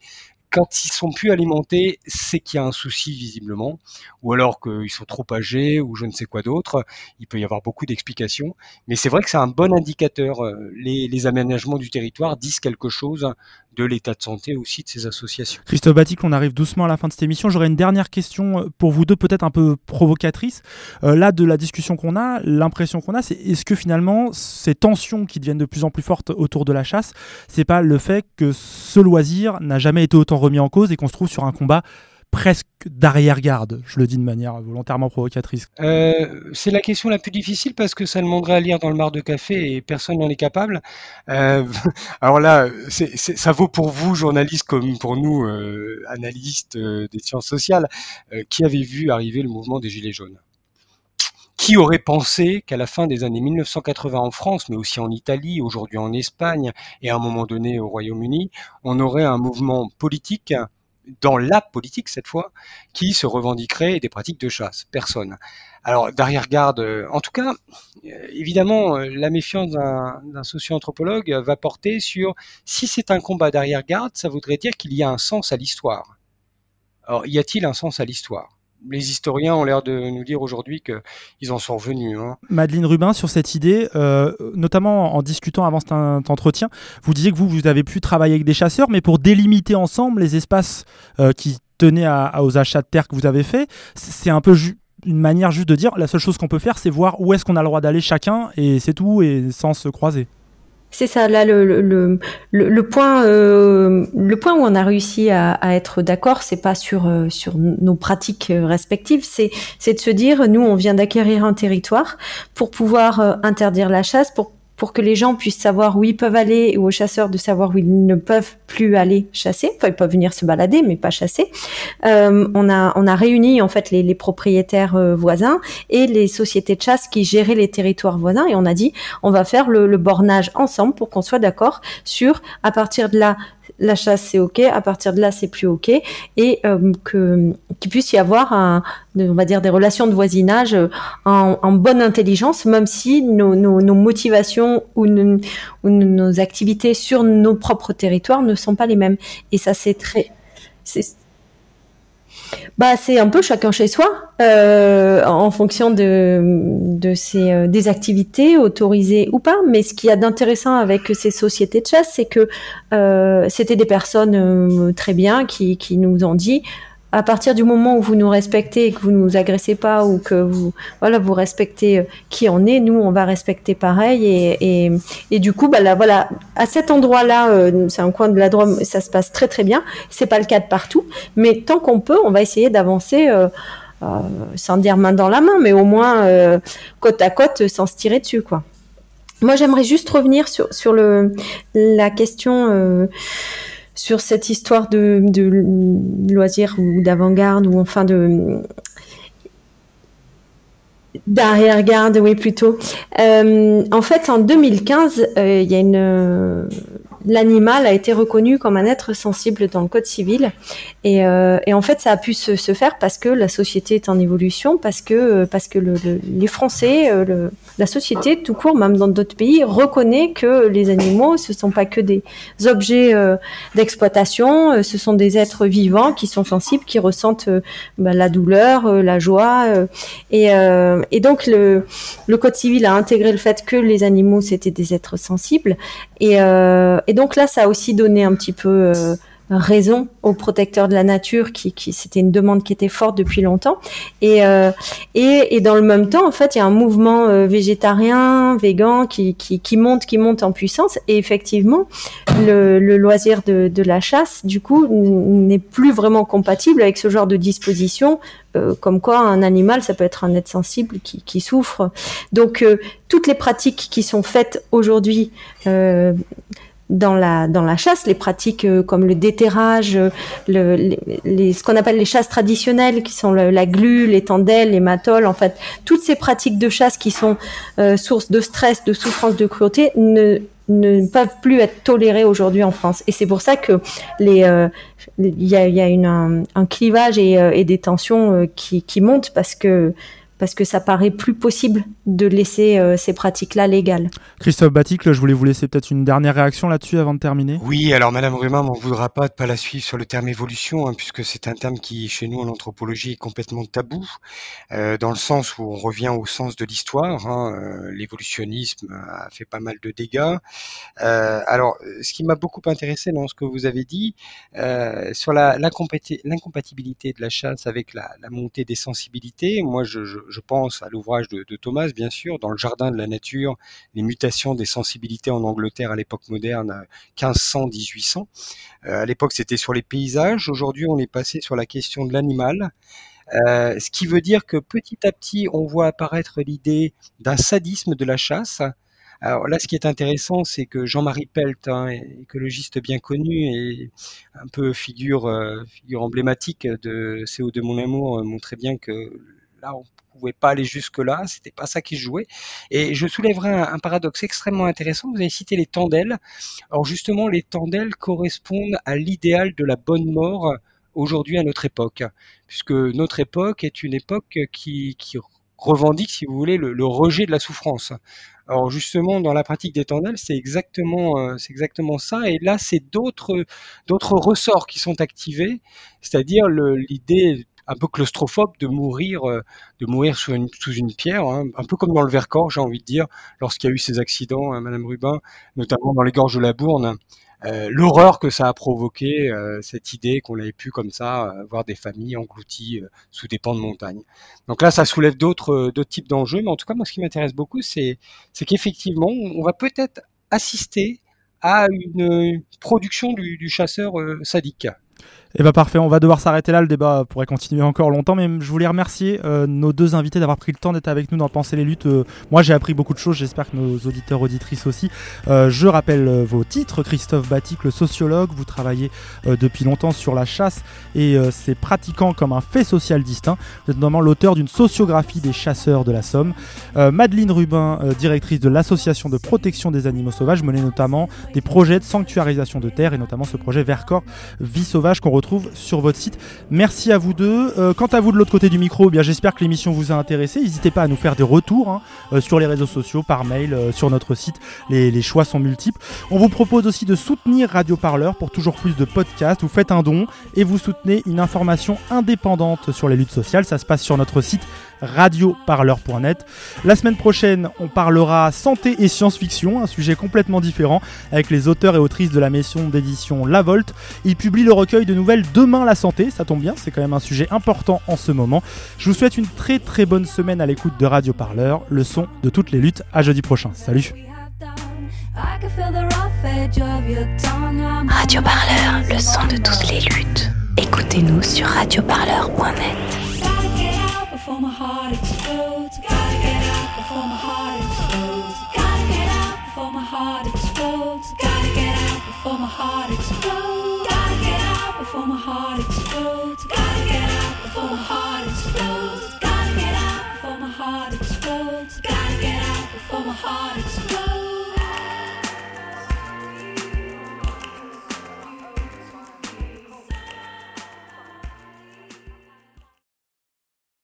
quand ils sont plus alimentés, c'est qu'il y a un souci visiblement, ou alors qu'ils sont trop âgés, ou je ne sais quoi d'autre. Il peut y avoir beaucoup d'explications, mais c'est vrai que c'est un bon indicateur. Les, les, aménagements du territoire disent quelque chose de l'état de santé aussi de ces associations. Christophe Batic, on arrive doucement à la fin de cette émission. J'aurais une dernière question pour vous deux, peut-être un peu provocatrice. Euh, là, de la discussion qu'on a, l'impression qu'on a, c'est est-ce que finalement ces tensions qui deviennent de plus en plus fortes autour de la chasse, c'est pas le fait que ce loisir n'a jamais été autant remis en cause et qu'on se trouve sur un combat presque d'arrière-garde Je le dis de manière volontairement provocatrice. Euh, c'est la question la plus difficile parce que ça demanderait à lire dans le mar de café et personne n'en est capable. Euh, *laughs* alors là, ça vaut pour vous, journalistes, comme pour nous, euh, analystes des sciences sociales, qui avez vu arriver le mouvement des Gilets jaunes? Qui aurait pensé qu'à la fin des années 1980 en France, mais aussi en Italie, aujourd'hui en Espagne et à un moment donné au Royaume-Uni, on aurait un mouvement politique dans la politique cette fois, qui se revendiquerait des pratiques de chasse. Personne. Alors d'arrière-garde, euh, en tout cas, euh, évidemment, euh, la méfiance d'un socio-anthropologue va porter sur si c'est un combat d'arrière-garde, ça voudrait dire qu'il y a un sens à l'histoire. Alors, y a-t-il un sens à l'histoire? Les historiens ont l'air de nous dire aujourd'hui qu'ils en sont revenus. Hein. Madeleine Rubin, sur cette idée, euh, notamment en discutant avant cet entretien, vous disiez que vous, vous avez pu travailler avec des chasseurs, mais pour délimiter ensemble les espaces euh, qui tenaient aux achats de terre que vous avez fait, c'est un peu une manière juste de dire la seule chose qu'on peut faire, c'est voir où est-ce qu'on a le droit d'aller chacun, et c'est tout, et sans se croiser. C'est ça, là, le, le, le, point, euh, le point où on a réussi à, être d'accord, c'est pas sur, euh, sur nos pratiques euh, respectives, c'est, c'est de se dire, nous, on vient d'acquérir un territoire pour pouvoir interdire la chasse, pour pour que les gens puissent savoir où ils peuvent aller ou aux chasseurs de savoir où ils ne peuvent plus aller chasser. Enfin, ils peuvent venir se balader, mais pas chasser. Euh, on a on a réuni en fait les, propriétaires euh, voisins et les sociétés de chasse qui géraient les territoires voisins et on a dit on va faire le bornage ensemble pour qu'on soit d'accord sur à partir de là la chasse c'est ok, à partir de là c'est plus ok, et euh, que qu'il puisse y avoir on va dire des relations de voisinage euh, en, bonne intelligence, même si nos, motivations ou, nos activités sur nos propres territoires ne sont pas les mêmes. Et ça c'est très bah, c'est un peu chacun chez soi, euh, en fonction de, de euh, des activités autorisées ou pas. Mais ce qu'il y a d'intéressant avec ces sociétés de chasse, c'est que euh, c'était des personnes euh, très bien qui, qui nous ont dit à partir du moment où vous nous respectez et que vous ne nous agressez pas ou que vous voilà vous respectez euh, qui on est, nous on va respecter pareil et, et, du coup bah là voilà à cet endroit là euh, c'est un coin de la Drôme ça se passe très très bien c'est pas le cas de partout mais tant qu'on peut on va essayer d'avancer euh, sans dire main dans la main mais au moins côte à côte sans se tirer dessus quoi. Moi j'aimerais juste revenir sur sur le la question sur cette histoire de, loisirs ou d'avant-garde ou enfin de d'arrière-garde, oui plutôt. Euh, en fait, en 2015, euh, il y a une l'animal a été reconnu comme un être sensible dans le code civil. Et, euh, et en fait ça a pu se, se, faire parce que la société est en évolution parce que parce que le, le, les Français le, la société tout court même dans d'autres pays reconnaît que les animaux ce sont pas que des objets euh, d'exploitation ce sont des êtres vivants qui sont sensibles qui ressentent bah, la douleur la joie et, et donc le, code civil a intégré le fait que les animaux c'était des êtres sensibles. Et, euh, et, donc là, ça a aussi donné un petit peu euh, raison aux protecteurs de la nature, qui, c'était une demande qui était forte depuis longtemps. Et, euh, et, et, dans le même temps, en fait, il y a un mouvement euh, végétarien, végan, qui, qui, monte, qui monte en puissance. Et effectivement, le, loisir de, la chasse, du coup, n'est plus vraiment compatible avec ce genre de disposition. Comme quoi, un animal, ça peut être un être sensible qui, qui souffre. Donc, toutes les pratiques qui sont faites aujourd'hui dans la dans la chasse, les pratiques euh, comme le déterrage, le, les, les, ce qu'on appelle les chasses traditionnelles, qui sont la glu, les tendelles, les matoles, en fait, toutes ces pratiques de chasse qui sont euh, source de stress, de souffrance, de cruauté, ne ne peuvent plus être tolérées aujourd'hui en France. Et c'est pour ça que les euh, il y a, y a une, un, clivage et, euh, et, des tensions euh, qui, qui montent parce que parce que ça paraît plus possible de laisser euh, ces pratiques-là légales. Christophe Baticle, je voulais vous laisser peut-être une dernière réaction là-dessus avant de terminer. Oui, alors Madame Rumin m'en voudra pas de pas la suivre sur le terme évolution, hein, puisque c'est un terme qui, chez nous en anthropologie, est complètement tabou, euh, dans le sens où on revient au sens de l'histoire. Hein, euh, L'évolutionnisme a fait pas mal de dégâts. Euh, alors, ce qui m'a beaucoup intéressé dans ce que vous avez dit, euh, sur l'incompatibilité de la chasse avec la, la montée des sensibilités, moi je, je je pense à l'ouvrage de, Thomas, bien sûr, dans le jardin de la nature, les mutations des sensibilités en Angleterre à l'époque moderne, 1500-1800. Euh, à l'époque, c'était sur les paysages. Aujourd'hui, on est passé sur la question de l'animal. Euh, ce qui veut dire que petit à petit, on voit apparaître l'idée d'un sadisme de la chasse. Alors là, ce qui est intéressant, c'est que Jean-Marie Pelt, hein, écologiste bien connu et un peu figure, euh, figure emblématique de CO2 Mon Amour, montrait bien que là, on pouvait pas aller jusque là, c'était pas ça qui jouait. Et je soulèverai un, paradoxe extrêmement intéressant. Vous avez cité les tendelles. Alors justement, les tendelles correspondent à l'idéal de la bonne mort aujourd'hui à notre époque, puisque notre époque est une époque qui, revendique, si vous voulez, le, rejet de la souffrance. Alors justement, dans la pratique des tendelles, c'est exactement, euh, ça. Et là, c'est d'autres ressorts qui sont activés, c'est-à-dire l'idée un peu claustrophobe de mourir, euh, de mourir sous une, pierre, hein, un peu comme dans le Vercors, j'ai envie de dire, lorsqu'il y a eu ces accidents, hein, Madame Rubin, notamment dans les gorges de la Bourne. Euh, l'horreur que ça a provoqué, euh, cette idée qu'on avait pu comme ça voir des familles englouties sous des pans de montagne. Donc là, ça soulève d'autres types d'enjeux, mais en tout cas, moi, ce qui m'intéresse beaucoup, c'est qu'effectivement, on va peut-être assister à une, production du, du chasseur sadique. Et eh bah parfait, on va devoir s'arrêter là, le débat pourrait continuer encore longtemps, mais je voulais remercier euh, nos deux invités d'avoir pris le temps d'être avec nous dans Penser les luttes. Euh, moi j'ai appris beaucoup de choses, j'espère que nos auditeurs, auditrices aussi. Euh, je rappelle vos titres, Christophe Batic, le sociologue, vous travaillez depuis longtemps sur la chasse et euh, c'est pratiquant comme un fait social distinct. Vous êtes notamment l'auteur d'une sociographie des chasseurs de la Somme. Madeleine Rubin, directrice de l'association de protection des animaux sauvages, menait notamment des projets de sanctuarisation de terre et notamment ce projet Vercors Vie Sauvage qu'on retrouve sur votre site. Merci à vous deux. Euh, quant à vous de l'autre côté du micro, eh bien j'espère que l'émission vous a intéressé. N'hésitez pas à nous faire des retours hein, euh, sur les réseaux sociaux, par mail, euh, sur notre site. Les, les, choix sont multiples. On vous propose aussi de soutenir Radio Parleur pour toujours plus de podcasts. Vous faites un don et vous soutenez une information indépendante sur les luttes sociales. Ça se passe sur notre site radioparleur.net. La semaine prochaine, on parlera santé et science-fiction, un sujet complètement différent avec les auteurs et autrices de la maison d'édition La Volte. Ils publient le recueil de nouvelles Demain la santé, ça tombe bien, c'est quand même un sujet important en ce moment. Je vous souhaite une très très bonne semaine à l'écoute de Radio Parleur, le son de toutes les luttes. À jeudi prochain. Salut. Radio Parleur, le son de toutes les luttes. Écoutez-nous sur radioparleur.net. heart explode.